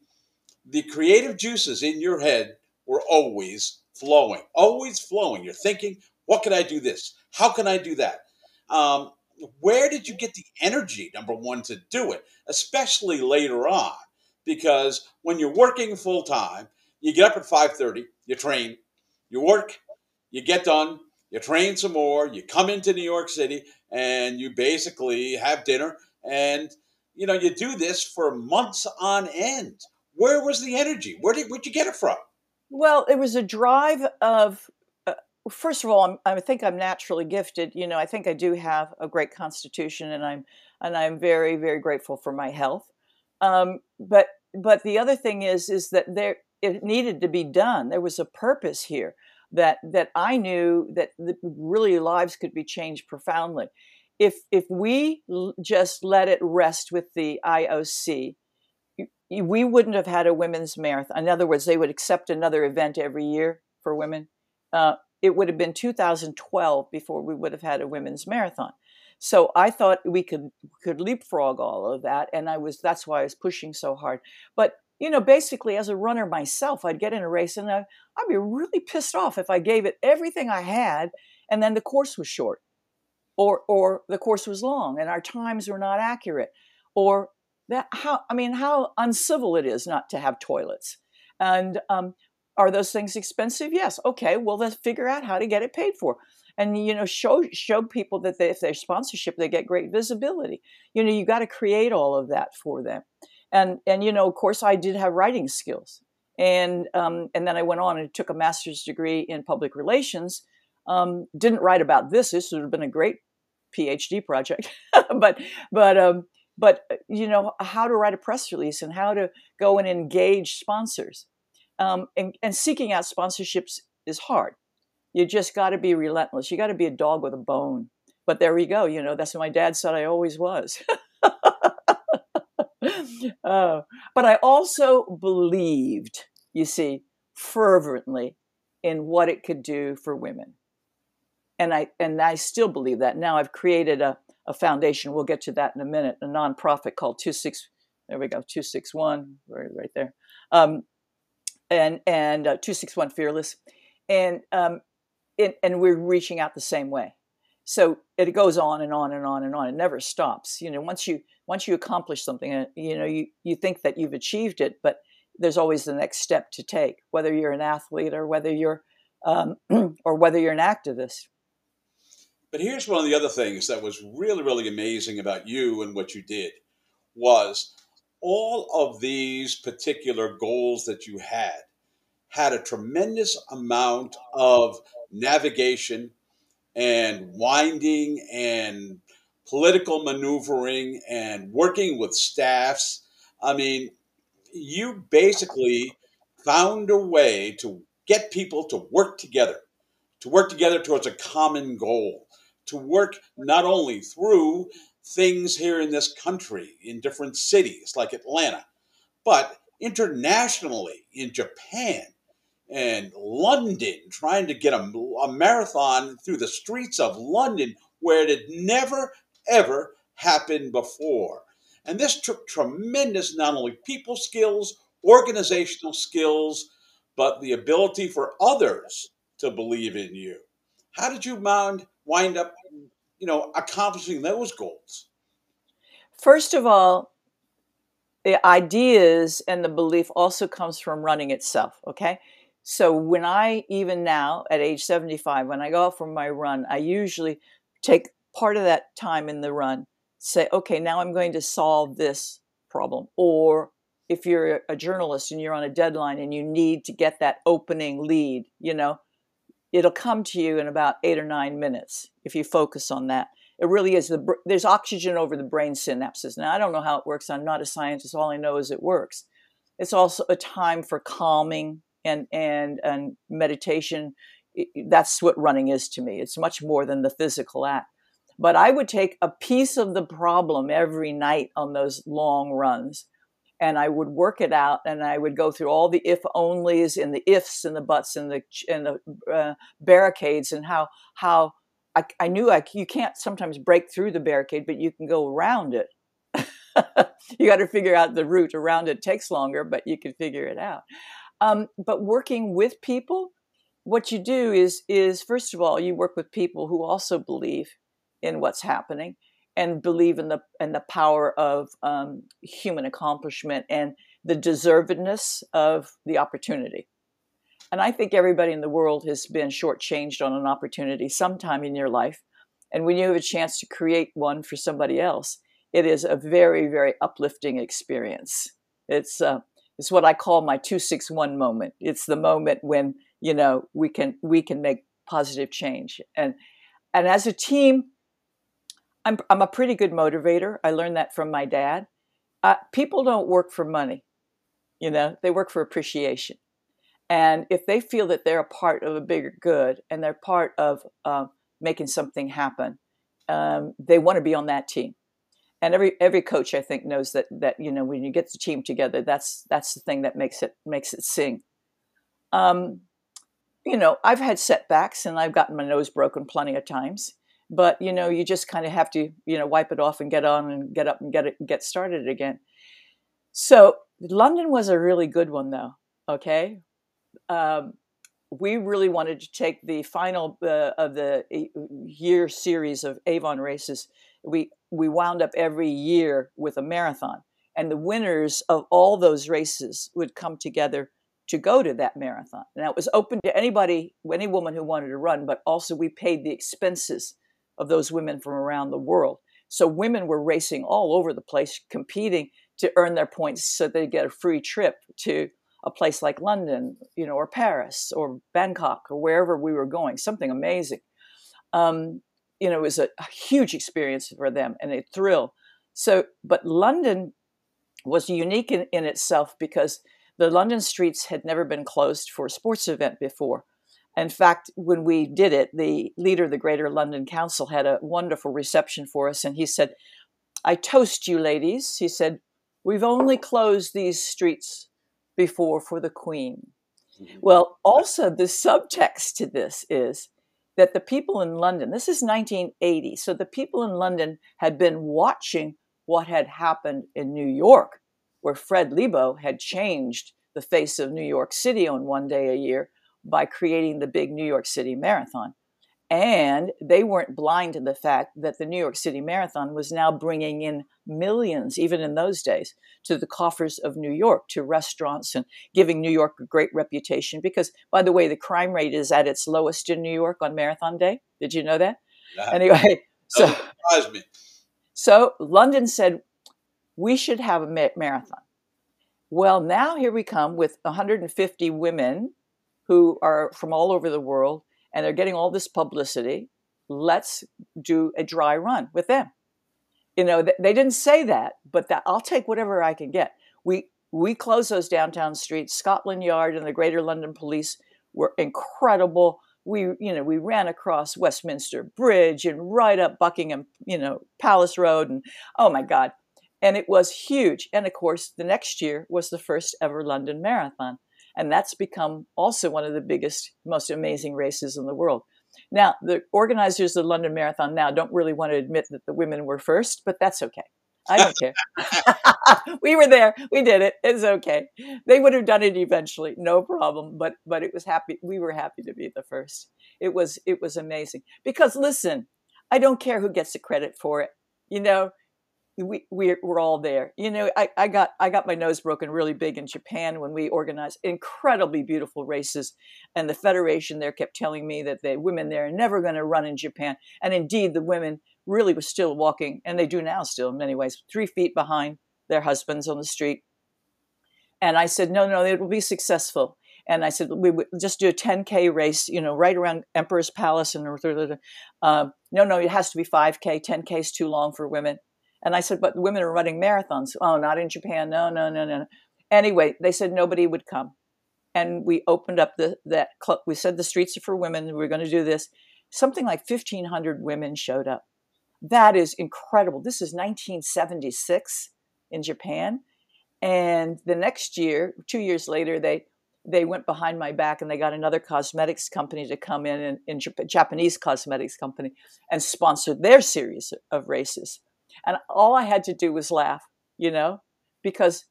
the creative juices in your head were always flowing, always flowing. You're thinking, what can I do this? How can I do that? Um, where did you get the energy, number one, to do it, especially later on? Because when you're working full time, you get up at 5:30, you train, you work, you get done, you train some more, you come into New York City, and you basically have dinner, and you know you do this for months on end where was the energy? Where did where'd you get it from? Well, it was a drive of. Uh, first of all, I'm, I think I'm naturally gifted. You know, I think I do have a great constitution, and I'm and I'm very very grateful for my health. Um, but but the other thing is is that there it needed to be done. There was a purpose here that that I knew that the, really lives could be changed profoundly. If if we l- just let it rest with the IOC we wouldn't have had a women's marathon. In other words, they would accept another event every year for women. Uh, it would have been 2012 before we would have had a women's marathon. So I thought we could could leapfrog all of that, and I was that's why I was pushing so hard. But you know, basically, as a runner myself, I'd get in a race and I, I'd be really pissed off if I gave it everything I had, and then the course was short, or or the course was long, and our times were not accurate, or that how i mean how uncivil it is not to have toilets. And um, are those things expensive? Yes. Okay well let's figure out how to get it paid for. And you know show show people that they, if they're sponsorship they get great visibility. You know you got to create all of that for them and and you know of course i did have writing skills. And um, and then i went on and took a master's degree in public relations. Um, didn't write about this. This would have been a great phd project. But but um, but uh, you know how to write a press release and how to go and engage sponsors. Um, and, and seeking out sponsorships is hard. You just got to be relentless. You got to be a dog with a bone. But there we go. You know that's what my dad said i always was uh, but i also believed you see fervently in what it could do for women and i and i still believe that now i've created a a foundation. We'll get to that in a minute. A nonprofit called Two Six. There we go. Two Six One. Right, right there. Um, and and uh, Two Six One Fearless, and um, it, and we're reaching out the same way. So it goes on and on and on and on. It never stops. You know, once you once you accomplish something, uh, you know, you you think that you've achieved it, but there's always the next step to take, whether you're an athlete or whether you're um, or whether you're an activist. But here's one of the other things that was really, really amazing about you and what you did was all of these particular goals that you had had a tremendous amount of navigation and winding and political maneuvering and working with staffs. I mean, you basically found a way to get people to work together, to work together towards a common goal, to work not only through things here in this country, in different cities like Atlanta, but internationally in Japan and London, trying to get a, a marathon through the streets of London where it had never, ever happened before. And this took tremendous not only people skills, organizational skills, but the ability for others to believe in you. How did you mind, wind up, you know, accomplishing those goals? First of all, the ideas and the belief also comes from running itself, okay? So when I, even now at age 75, when I go out for my run, I usually take part of that time in the run, say, okay, now I'm going to solve this problem. Or if you're a journalist and you're on a deadline and you need to get that opening lead, you know, it'll come to you in about eight or nine minutes if you focus on that. It really is the there's oxygen over the brain synapses. Now I don't know how it works. I'm not a scientist. All I know is it works. It's also a time for calming and and and meditation that's what running is to me. It's much more than the physical act. But i would take a piece of the problem every night on those long runs and i would work it out and i would go through all the if onlys and the ifs and the buts and the and the uh, barricades and how how I, I knew I, you can't sometimes break through the barricade but you can go around it. You got to figure out the route around it. it takes longer but you can figure it out um, but working with people, what you do is is first of all you work with people who also believe in what's happening and believe in the in the power of um, human accomplishment and the deservedness of the opportunity. And I think everybody in the world has been shortchanged on an opportunity sometime in your life. And when you have a chance to create one for somebody else, it is a very, very uplifting experience. It's uh, it's what I call my 261 moment. It's the moment when, you know, we can we can make positive change. And and as a team, I'm I'm a pretty good motivator. I learned that from my dad. Uh, people don't work for money. You know, they work for appreciation. And if they feel that they're a part of a bigger good and they're part of uh, making something happen, um, they want to be on that team and every every coach I think knows that that you know when you get the team together, that's that's the thing that makes it makes it sing. Um, you know, I've had setbacks and I've gotten my nose broken plenty of times, but you know, you just kind of have to you know wipe it off and get on and get up and get it get started again. So London was a really good one, though. Okay. Um, we really wanted to take the final uh, of the year series of Avon races. We we wound up every year with a marathon, and the winners of all those races would come together to go to that marathon. Now it was open to anybody, any woman who wanted to run, but also we paid the expenses of those women from around the world. So women were racing all over the place, competing to earn their points so they get a free trip to a place like London, you know, or Paris or Bangkok or wherever we were going, something amazing. Um, you know, it was a, a huge experience for them and a thrill. So, but London was unique in, in itself because the London streets had never been closed for a sports event before. In fact, when we did it, the leader of the Greater London Council had a wonderful reception for us, and he said, I toast you, ladies. He said, We've only closed these streets before for the Queen. Mm-hmm. Well, also, the subtext to this is that the people in London, this is 1980, so the people in London had been watching what had happened in New York, where Fred Lebow had changed the face of New York City on one day a year by creating the big New York City Marathon. And they weren't blind to the fact that the New York City Marathon was now bringing in millions, even in those days, to the coffers of New York, to restaurants, and giving New York a great reputation. Because, by the way, the crime rate is at its lowest in New York on Marathon Day. Did you know that? Anyway, so me. So London said we should have a marathon. Well, now here we come with 150 women who are from all over the world and they're getting all this publicity. Let's do a dry run with them. You know, they didn't say that, but that I'll take whatever I can get. We we closed those downtown streets. Scotland Yard and the Greater London Police were incredible. We, you know, we ran across Westminster Bridge and right up Buckingham, you know, Palace Road, and oh my God, and it was huge. And of course, the next year was the first ever London Marathon. And that's become also one of the biggest, most amazing races in the world. Now, the organizers of the London Marathon now don't really want to admit that the women were first, but that's okay. I don't care. we were there. We did it. It's okay. They would have done it eventually, no problem. But but it was happy. We were happy to be the first. It was it was amazing because listen, I don't care who gets the credit for it. You know, we we're, we're all there. You know, I, I got I got my nose broken really big in Japan when we organized incredibly beautiful races, and the federation there kept telling me that the women there are never going to run in Japan, and indeed the women really were still walking, and they do now still in many ways, three feet behind their husbands on the street. And I said, no, no, it will be successful. And I said, we would just do a 10K race, you know, right around Emperor's Palace. And uh, no, no, it has to be 5K. 10K is too long for women. And I said, but women are running marathons. Oh, not in Japan. No, no, no, no. Anyway, they said nobody would come. And we opened up the that club. We said the streets are for women. We we're going to do this. Something like 1,500 women showed up. That is incredible. This is 1976 in Japan. And the next year, two years later, they they went behind my back and they got another cosmetics company to come in, in, in Japanese cosmetics company, and sponsor their series of races. And all I had to do was laugh, you know, because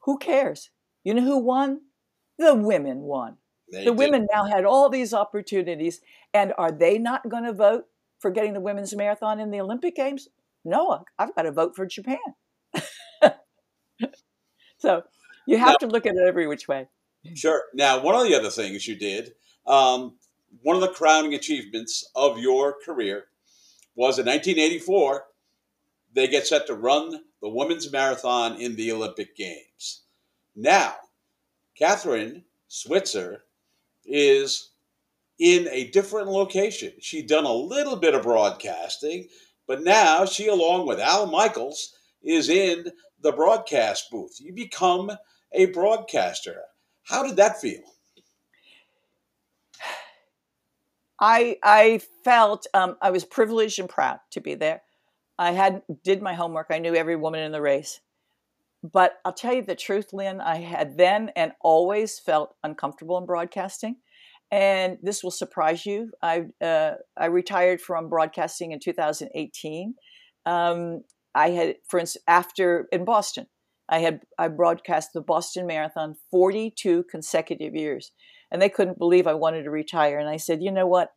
who cares? You know who won? The women won. They the did. women now had all these opportunities. And are they not going to vote for getting the women's marathon in the Olympic Games? No, I've got to vote for Japan. so you have now, to look at it every which way. Sure. Now, one of the other things you did, um, one of the crowning achievements of your career was in 1984 they get set to run the women's marathon in the Olympic Games. Now, Kathrine Switzer is in a different location. She'd done a little bit of broadcasting, but now she, along with Al Michaels, is in the broadcast booth. You become a broadcaster. How did that feel? I I felt um, I was privileged and proud to be there. I had did my homework. I knew every woman in the race. But I'll tell you the truth, Lynn, I had then and always felt uncomfortable in broadcasting. And this will surprise you. I, uh, I retired from broadcasting in 2018. Um, I had, for instance, after in Boston, I had I broadcast the Boston Marathon 42 consecutive years, and they couldn't believe I wanted to retire. And I said, you know what?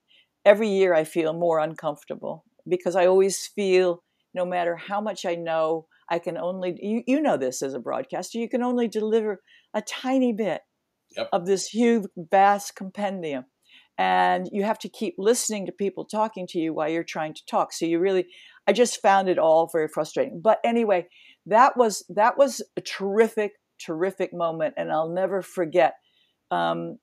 Every year I feel more uncomfortable because I always feel no matter how much I know, I can only, you, you know this as a broadcaster, you can only deliver a tiny bit yep. of this huge, vast compendium. And you have to keep listening to people talking to you while you're trying to talk. So you really, I just found it all very frustrating. But anyway, that was that was a terrific, terrific moment, and I'll never forget. Um,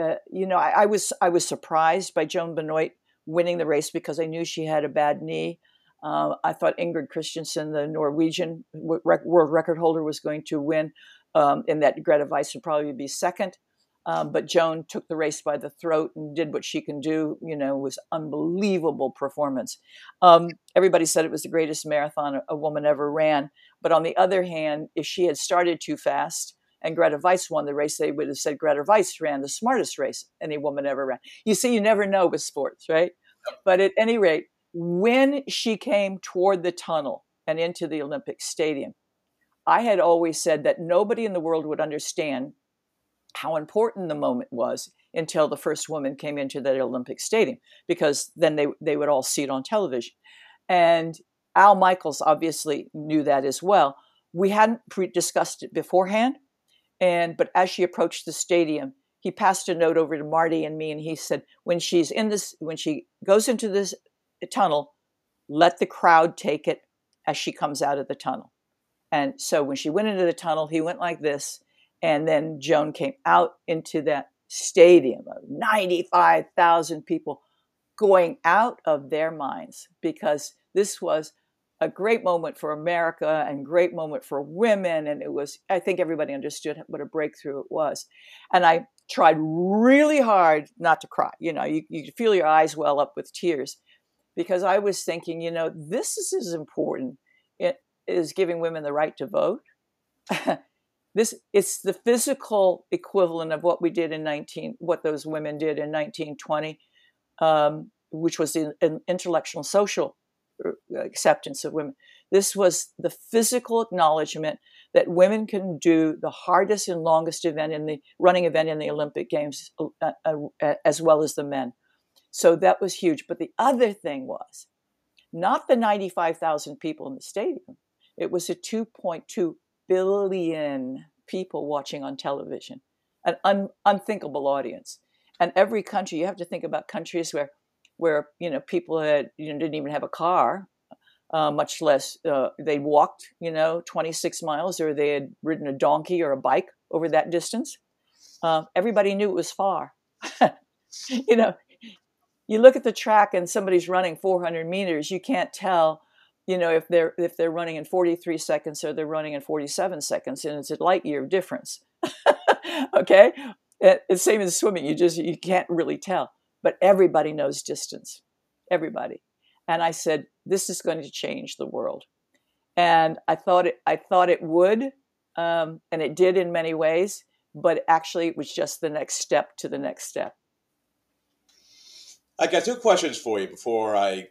uh, you know, I, I, was I was surprised by Joan Benoit winning the race because I knew she had a bad knee. Uh, I thought Ingrid Kristiansen, the Norwegian world record holder, was going to win, um, and that Greta Waitz would probably be second. Um, but Joan took the race by the throat and did what she can do. You know, was unbelievable performance. Um, everybody said it was the greatest marathon a, a, woman ever ran. But on the other hand, if she had started too fast and Greta Waitz won the race, they would have said Greta Waitz ran the smartest race any woman ever ran. You see, you never know with sports, right? But at any rate, when she came toward the tunnel and into the Olympic Stadium, I had always said that nobody in the world would understand how important the moment was until the first woman came into the Olympic Stadium because then they they would all see it on television. And Al Michaels obviously knew that as well. We hadn't pre- discussed it beforehand, and but as she approached the stadium, he passed a note over to Marty and me, and he said, "When she's in this, when she goes into this tunnel, let the crowd take it as she comes out of the tunnel." And so when she went into the tunnel, he went like this, and then Joan came out into that stadium of 95,000 people going out of their minds because this was a great moment for America and great moment for women. And it was, I think everybody understood what a breakthrough it was. And I tried really hard not to cry. You know, you, you feel your eyes well up with tears because I was thinking, you know, this is as important. It is giving women the right to vote. this it's the physical equivalent of what we did in 19 what those women did in 1920 um, which was the intellectual social uh, acceptance of women. This was the physical acknowledgement that women can do the hardest and longest event in the running event in the Olympic Games uh, uh, as well as the men. So that was huge. But the other thing was not the 95,000 people in the stadium, it was the 2.2 billion people watching on television, an un- unthinkable audience. And every country, you have to think about countries where where you know people had you know, didn't even have a car, uh, much less uh, they walked you know 26 miles or they had ridden a donkey or a bike over that distance. Uh, everybody knew it was far. you know, you look at the track and somebody's running 400 meters, you can't tell you know if they're if they're running in 43 seconds or they're running in 47 seconds and it's a light year difference okay it's same as swimming you just you can't really tell but everybody knows distance, everybody. And I said, this is going to change the world. And I thought it, I thought it would, um, and it did in many ways. But actually, it was just the next step to the next step. I got two questions for you before I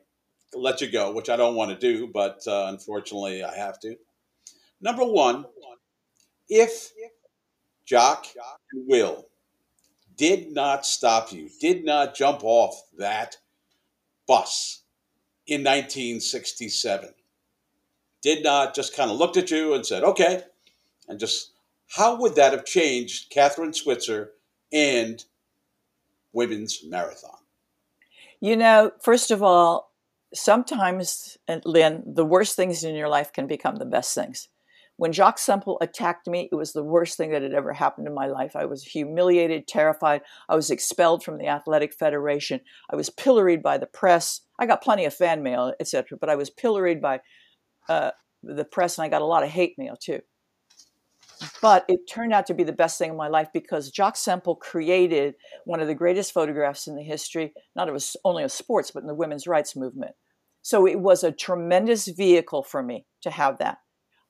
let you go, which I don't want to do, but uh, unfortunately, I have to. Number one, if Jock and Will did not stop you, did not jump off that bus in 1967. Did not just kind of looked at you and said, okay, and just how would that have changed Kathrine Switzer and women's marathon? You know, first of all, sometimes, Lynn, the worst things in your life can become the best things. When Jock Semple attacked me, it was the worst thing that had ever happened in my life. I was humiliated, terrified. I was expelled from the Athletic Federation. I was pilloried by the press. I got plenty of fan mail, etc., but I was pilloried by uh, the press, and I got a lot of hate mail too. But it turned out to be the best thing in my life because Jock Semple created one of the greatest photographs in the history, not of only of sports, but in the women's rights movement. So it was a tremendous vehicle for me to have that.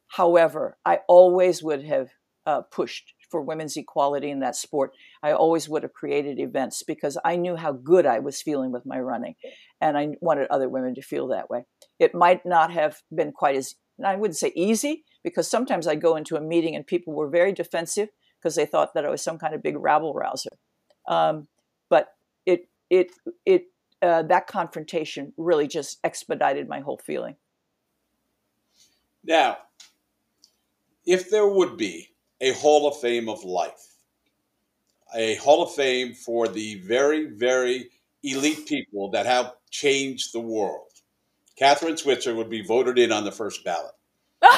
However, I always would have uh, pushed for women's equality in that sport. I always would have created events because I knew how good I was feeling with my running, and I wanted other women to feel that way. It might not have been quite as I wouldn't say easy because sometimes I go into a meeting and people were very defensive because they thought that I was some kind of big rabble rouser. Um, but it it it uh, that confrontation really just expedited my whole feeling. Now, if there would be a Hall of Fame of life, a Hall of Fame for the very, very elite people that have changed the world, Kathrine Switzer would be voted in on the first ballot. And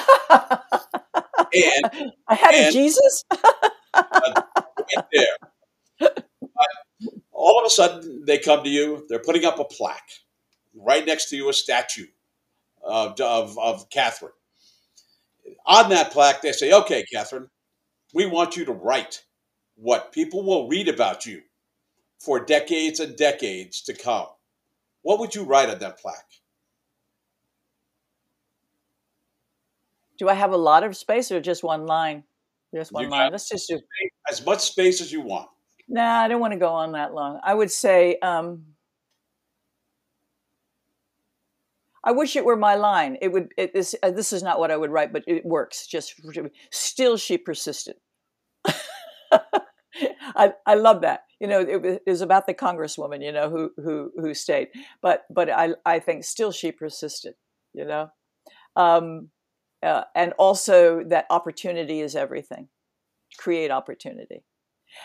I had and, a Jesus right there. all of a sudden, they come to you. They're putting up a plaque right next to you, a statue of of, of Kathrine on that plaque, they say, okay, Kathrine, we want you to write what people will read about you for decades and decades to come. What would you write on that plaque? Do I have a lot of space or just one line? Just one you line. Let's just do as much space as you want. Nah, I don't want to go on that long. I would say um, I wish it were my line. It would. It, this uh, this is not what I would write, but it works. Just still, she persisted. I I love that. you know, it, it was about the congresswoman, you know, who who who stayed. But but I I think still she persisted, you know, um, uh, and also that opportunity is everything. Create opportunity.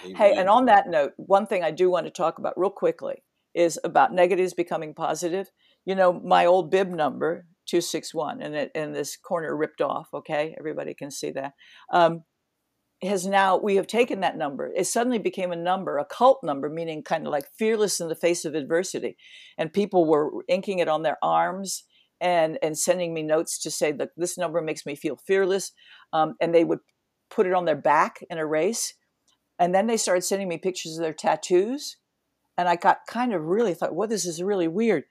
Amen. Hey, and on that note, one thing I do want to talk about real quickly is about negatives becoming positive. You know, my old bib number 261 and it and this corner ripped off okay everybody can see that um, has now we have taken that number it suddenly became a number a cult number meaning kind of like fearless in the face of adversity and people were inking it on their arms and and sending me notes to say that this number makes me feel fearless um, and they would put it on their back in a race and then they started sending me pictures of their tattoos and i got kind of really thought well this is really weird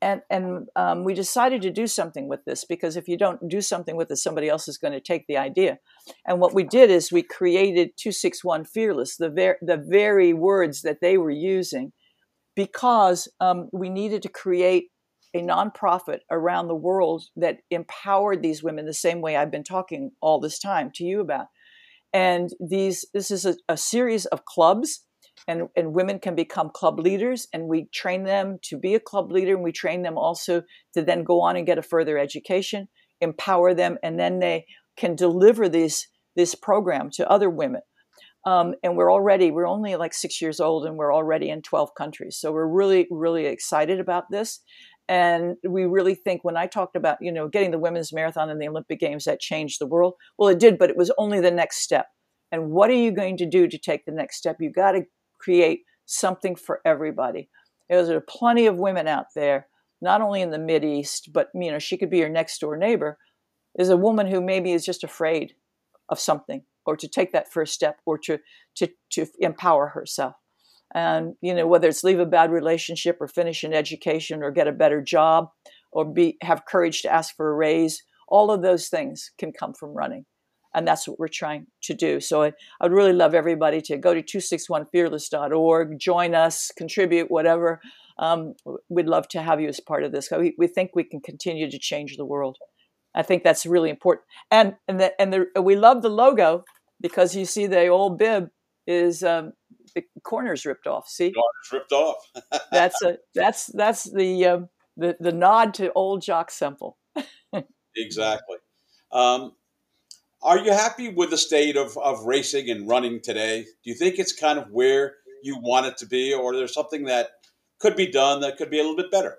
and and um, we decided to do something with this because if you don't do something with it, somebody else is going to take the idea. And what we did is we created 261 Fearless, the, ver- the very words that they were using, because um, we needed to create a nonprofit around the world that empowered these women the same way I've been talking all this time to you about. And these, this is a, a series of clubs and, and women can become club leaders and we train them to be a club leader and we train them also to then go on and get a further education empower them and then they can deliver this this program to other women. Um, and we're already we're only like six years old and we're already in 12 countries. So we're really really excited about this and we really think when i talked about you know getting the women's marathon in the olympic games that changed the world well it did but it was only the next step and what are you going to do to take the next step you got to create something for everybody. There's are plenty of women out there, not only in the Mid East, but you know, she could be your next door neighbor. Is a woman who maybe is just afraid of something, or to take that first step, or to to to empower herself. And you know, whether it's leave a bad relationship, or finish an education, or get a better job, or be have courage to ask for a raise, all of those things can come from running and that's what we're trying to do. So I, I would really love everybody to go to 261fearless.org, join us, contribute, whatever. Um, we'd love to have you as part of this. We, we think we can continue to change the world. I think that's really important. And and the, and the, we love the logo because you see the old bib is um, the corners ripped off. See, corners ripped off. that's a that's that's the um, the the nod to old Jock Semple. exactly. Um, are you happy with the state of, of racing and running today? Do you think it's kind of where you want it to be, or there's something that could be done that could be a little bit better?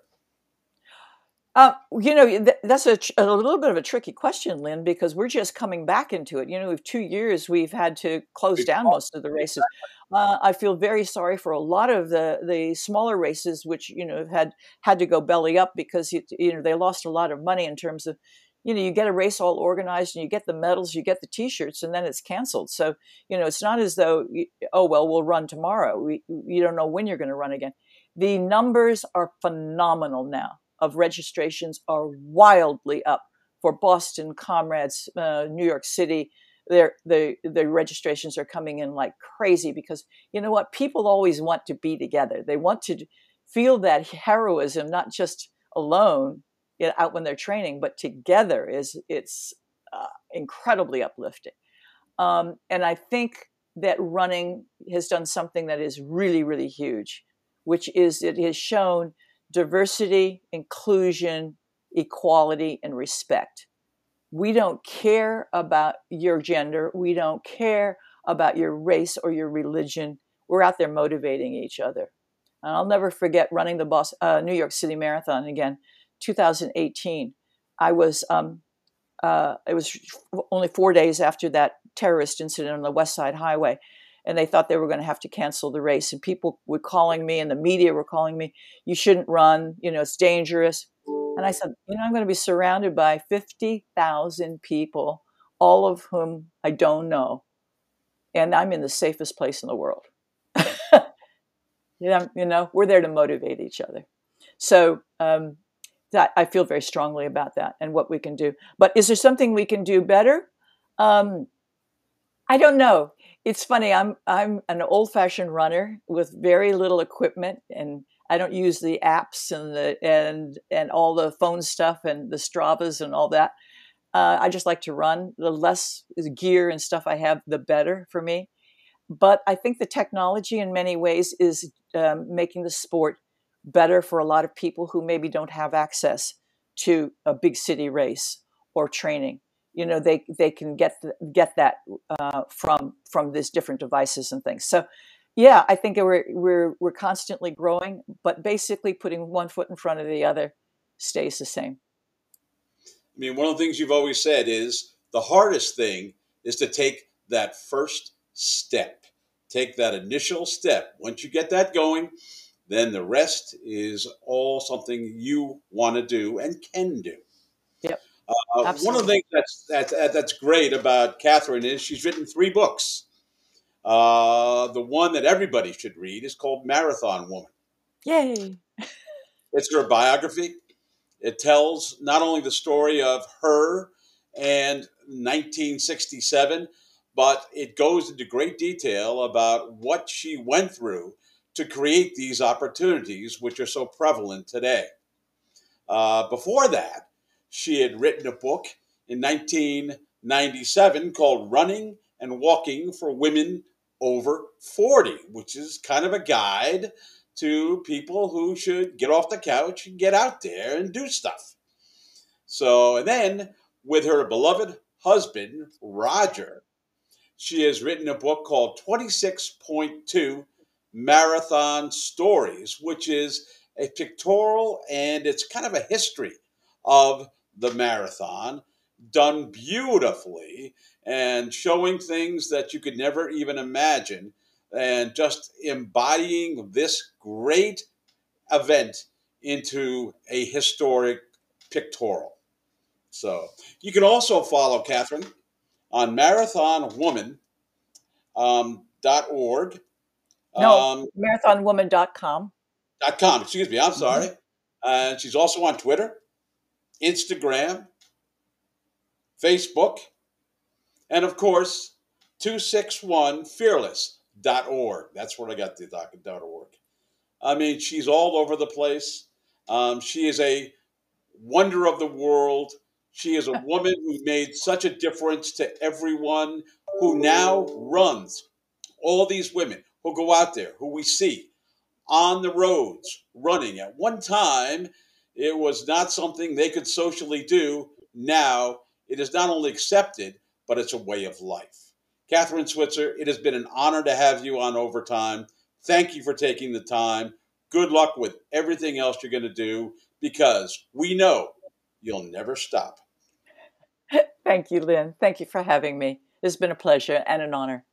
Uh, you know, that's a, a, little bit of a tricky question, Lynn, because we're just coming back into it. You know, we've two years we've had to close down most of the races. Uh, I feel very sorry for a lot of the the smaller races, which you know had had to go belly up because you, you know they lost a lot of money in terms of you know you get a race all organized and you get the medals you get the t-shirts and then it's canceled. So you know it's not as though oh well we'll run tomorrow. We, you don't know when you're going to run again. The numbers are phenomenal now of registrations are wildly up. For boston comrades uh, new york city their the the registrations are coming in like crazy because you know what? People always want to be together. They want to feel that heroism not just alone out when they're training, but together is it's uh, incredibly uplifting. Um, and I think that running has done something that is really, really huge, which is it has shown diversity, inclusion, equality, and respect. We don't care about your gender. We don't care about your race or your religion. We're out there motivating each other. And I'll never forget running the Boston, uh, New York City Marathon again. 2018. I was um, uh, it was only four days after that terrorist incident on the West Side Highway, and they thought they were going to have to cancel the race. And people were calling me, and the media were calling me, "You shouldn't run. You know, it's dangerous." And I said, "You know, I'm going to be surrounded by 50,000 people, all of whom I don't know, and I'm in the safest place in the world." yeah, you know, we're there to motivate each other. So um, that I feel very strongly about that and what we can do. But is there something we can do better? Um, I don't know. It's funny. I'm I'm an old fashioned runner with very little equipment, and I don't use the apps and the and and all the phone stuff and the Stravas and all that. Uh, I just like to run. The less gear and stuff I have, the better for me. but I think the technology in many ways is um, making the sport better for a lot of people who maybe don't have access to a big city race or training. You know, they they can get get that uh, from from these different devices and things. So, yeah, I think we're we're we're constantly growing, but basically putting one foot in front of the other stays the same. I mean, one of the things you've always said is the hardest thing is to take that first step. Take that initial step. Once you get that going, then the rest is all something you want to do and can do. Yep. Uh, one of the things that's, that's, that's great about Kathrine is she's written three books. Uh, the one that everybody should read is called Marathon Woman. Yay! It's her biography. It tells not only the story of her and 1967, but it goes into great detail about what she went through to create these opportunities, which are so prevalent today. Uh, before that, she had written a book in 1997 called Running and Walking for Women Over 40, which is kind of a guide to people who should get off the couch and get out there and do stuff. So, and then with her beloved husband, Roger, she has written a book called 26.2 Marathon Stories, which is a pictorial and it's kind of a history of the marathon done beautifully and showing things that you could never even imagine and just embodying this great event into a historic pictorial. So you can also follow Kathrine on marathonwoman.org. Um, .org. no, um, marathonwoman.com. Dot .com, excuse me, I'm mm-hmm. sorry. And uh, she's also on Twitter, Instagram, Facebook, and of course, 261fearless.org. That's where I got the .org. I mean, she's all over the place. Um, she is a wonder of the world. She is a woman who made such a difference to everyone who now runs. All these women who go out there, who we see on the roads running. At one time, it was not something they could socially do. Now, it is not only accepted, but it's a way of life. Kathrine Switzer, it has been an honor to have you on Overtime. Thank you for taking the time. Good luck with everything else you're going to do because we know you'll never stop. Thank you, Lynn. Thank you for having me. It's been a pleasure and an honor.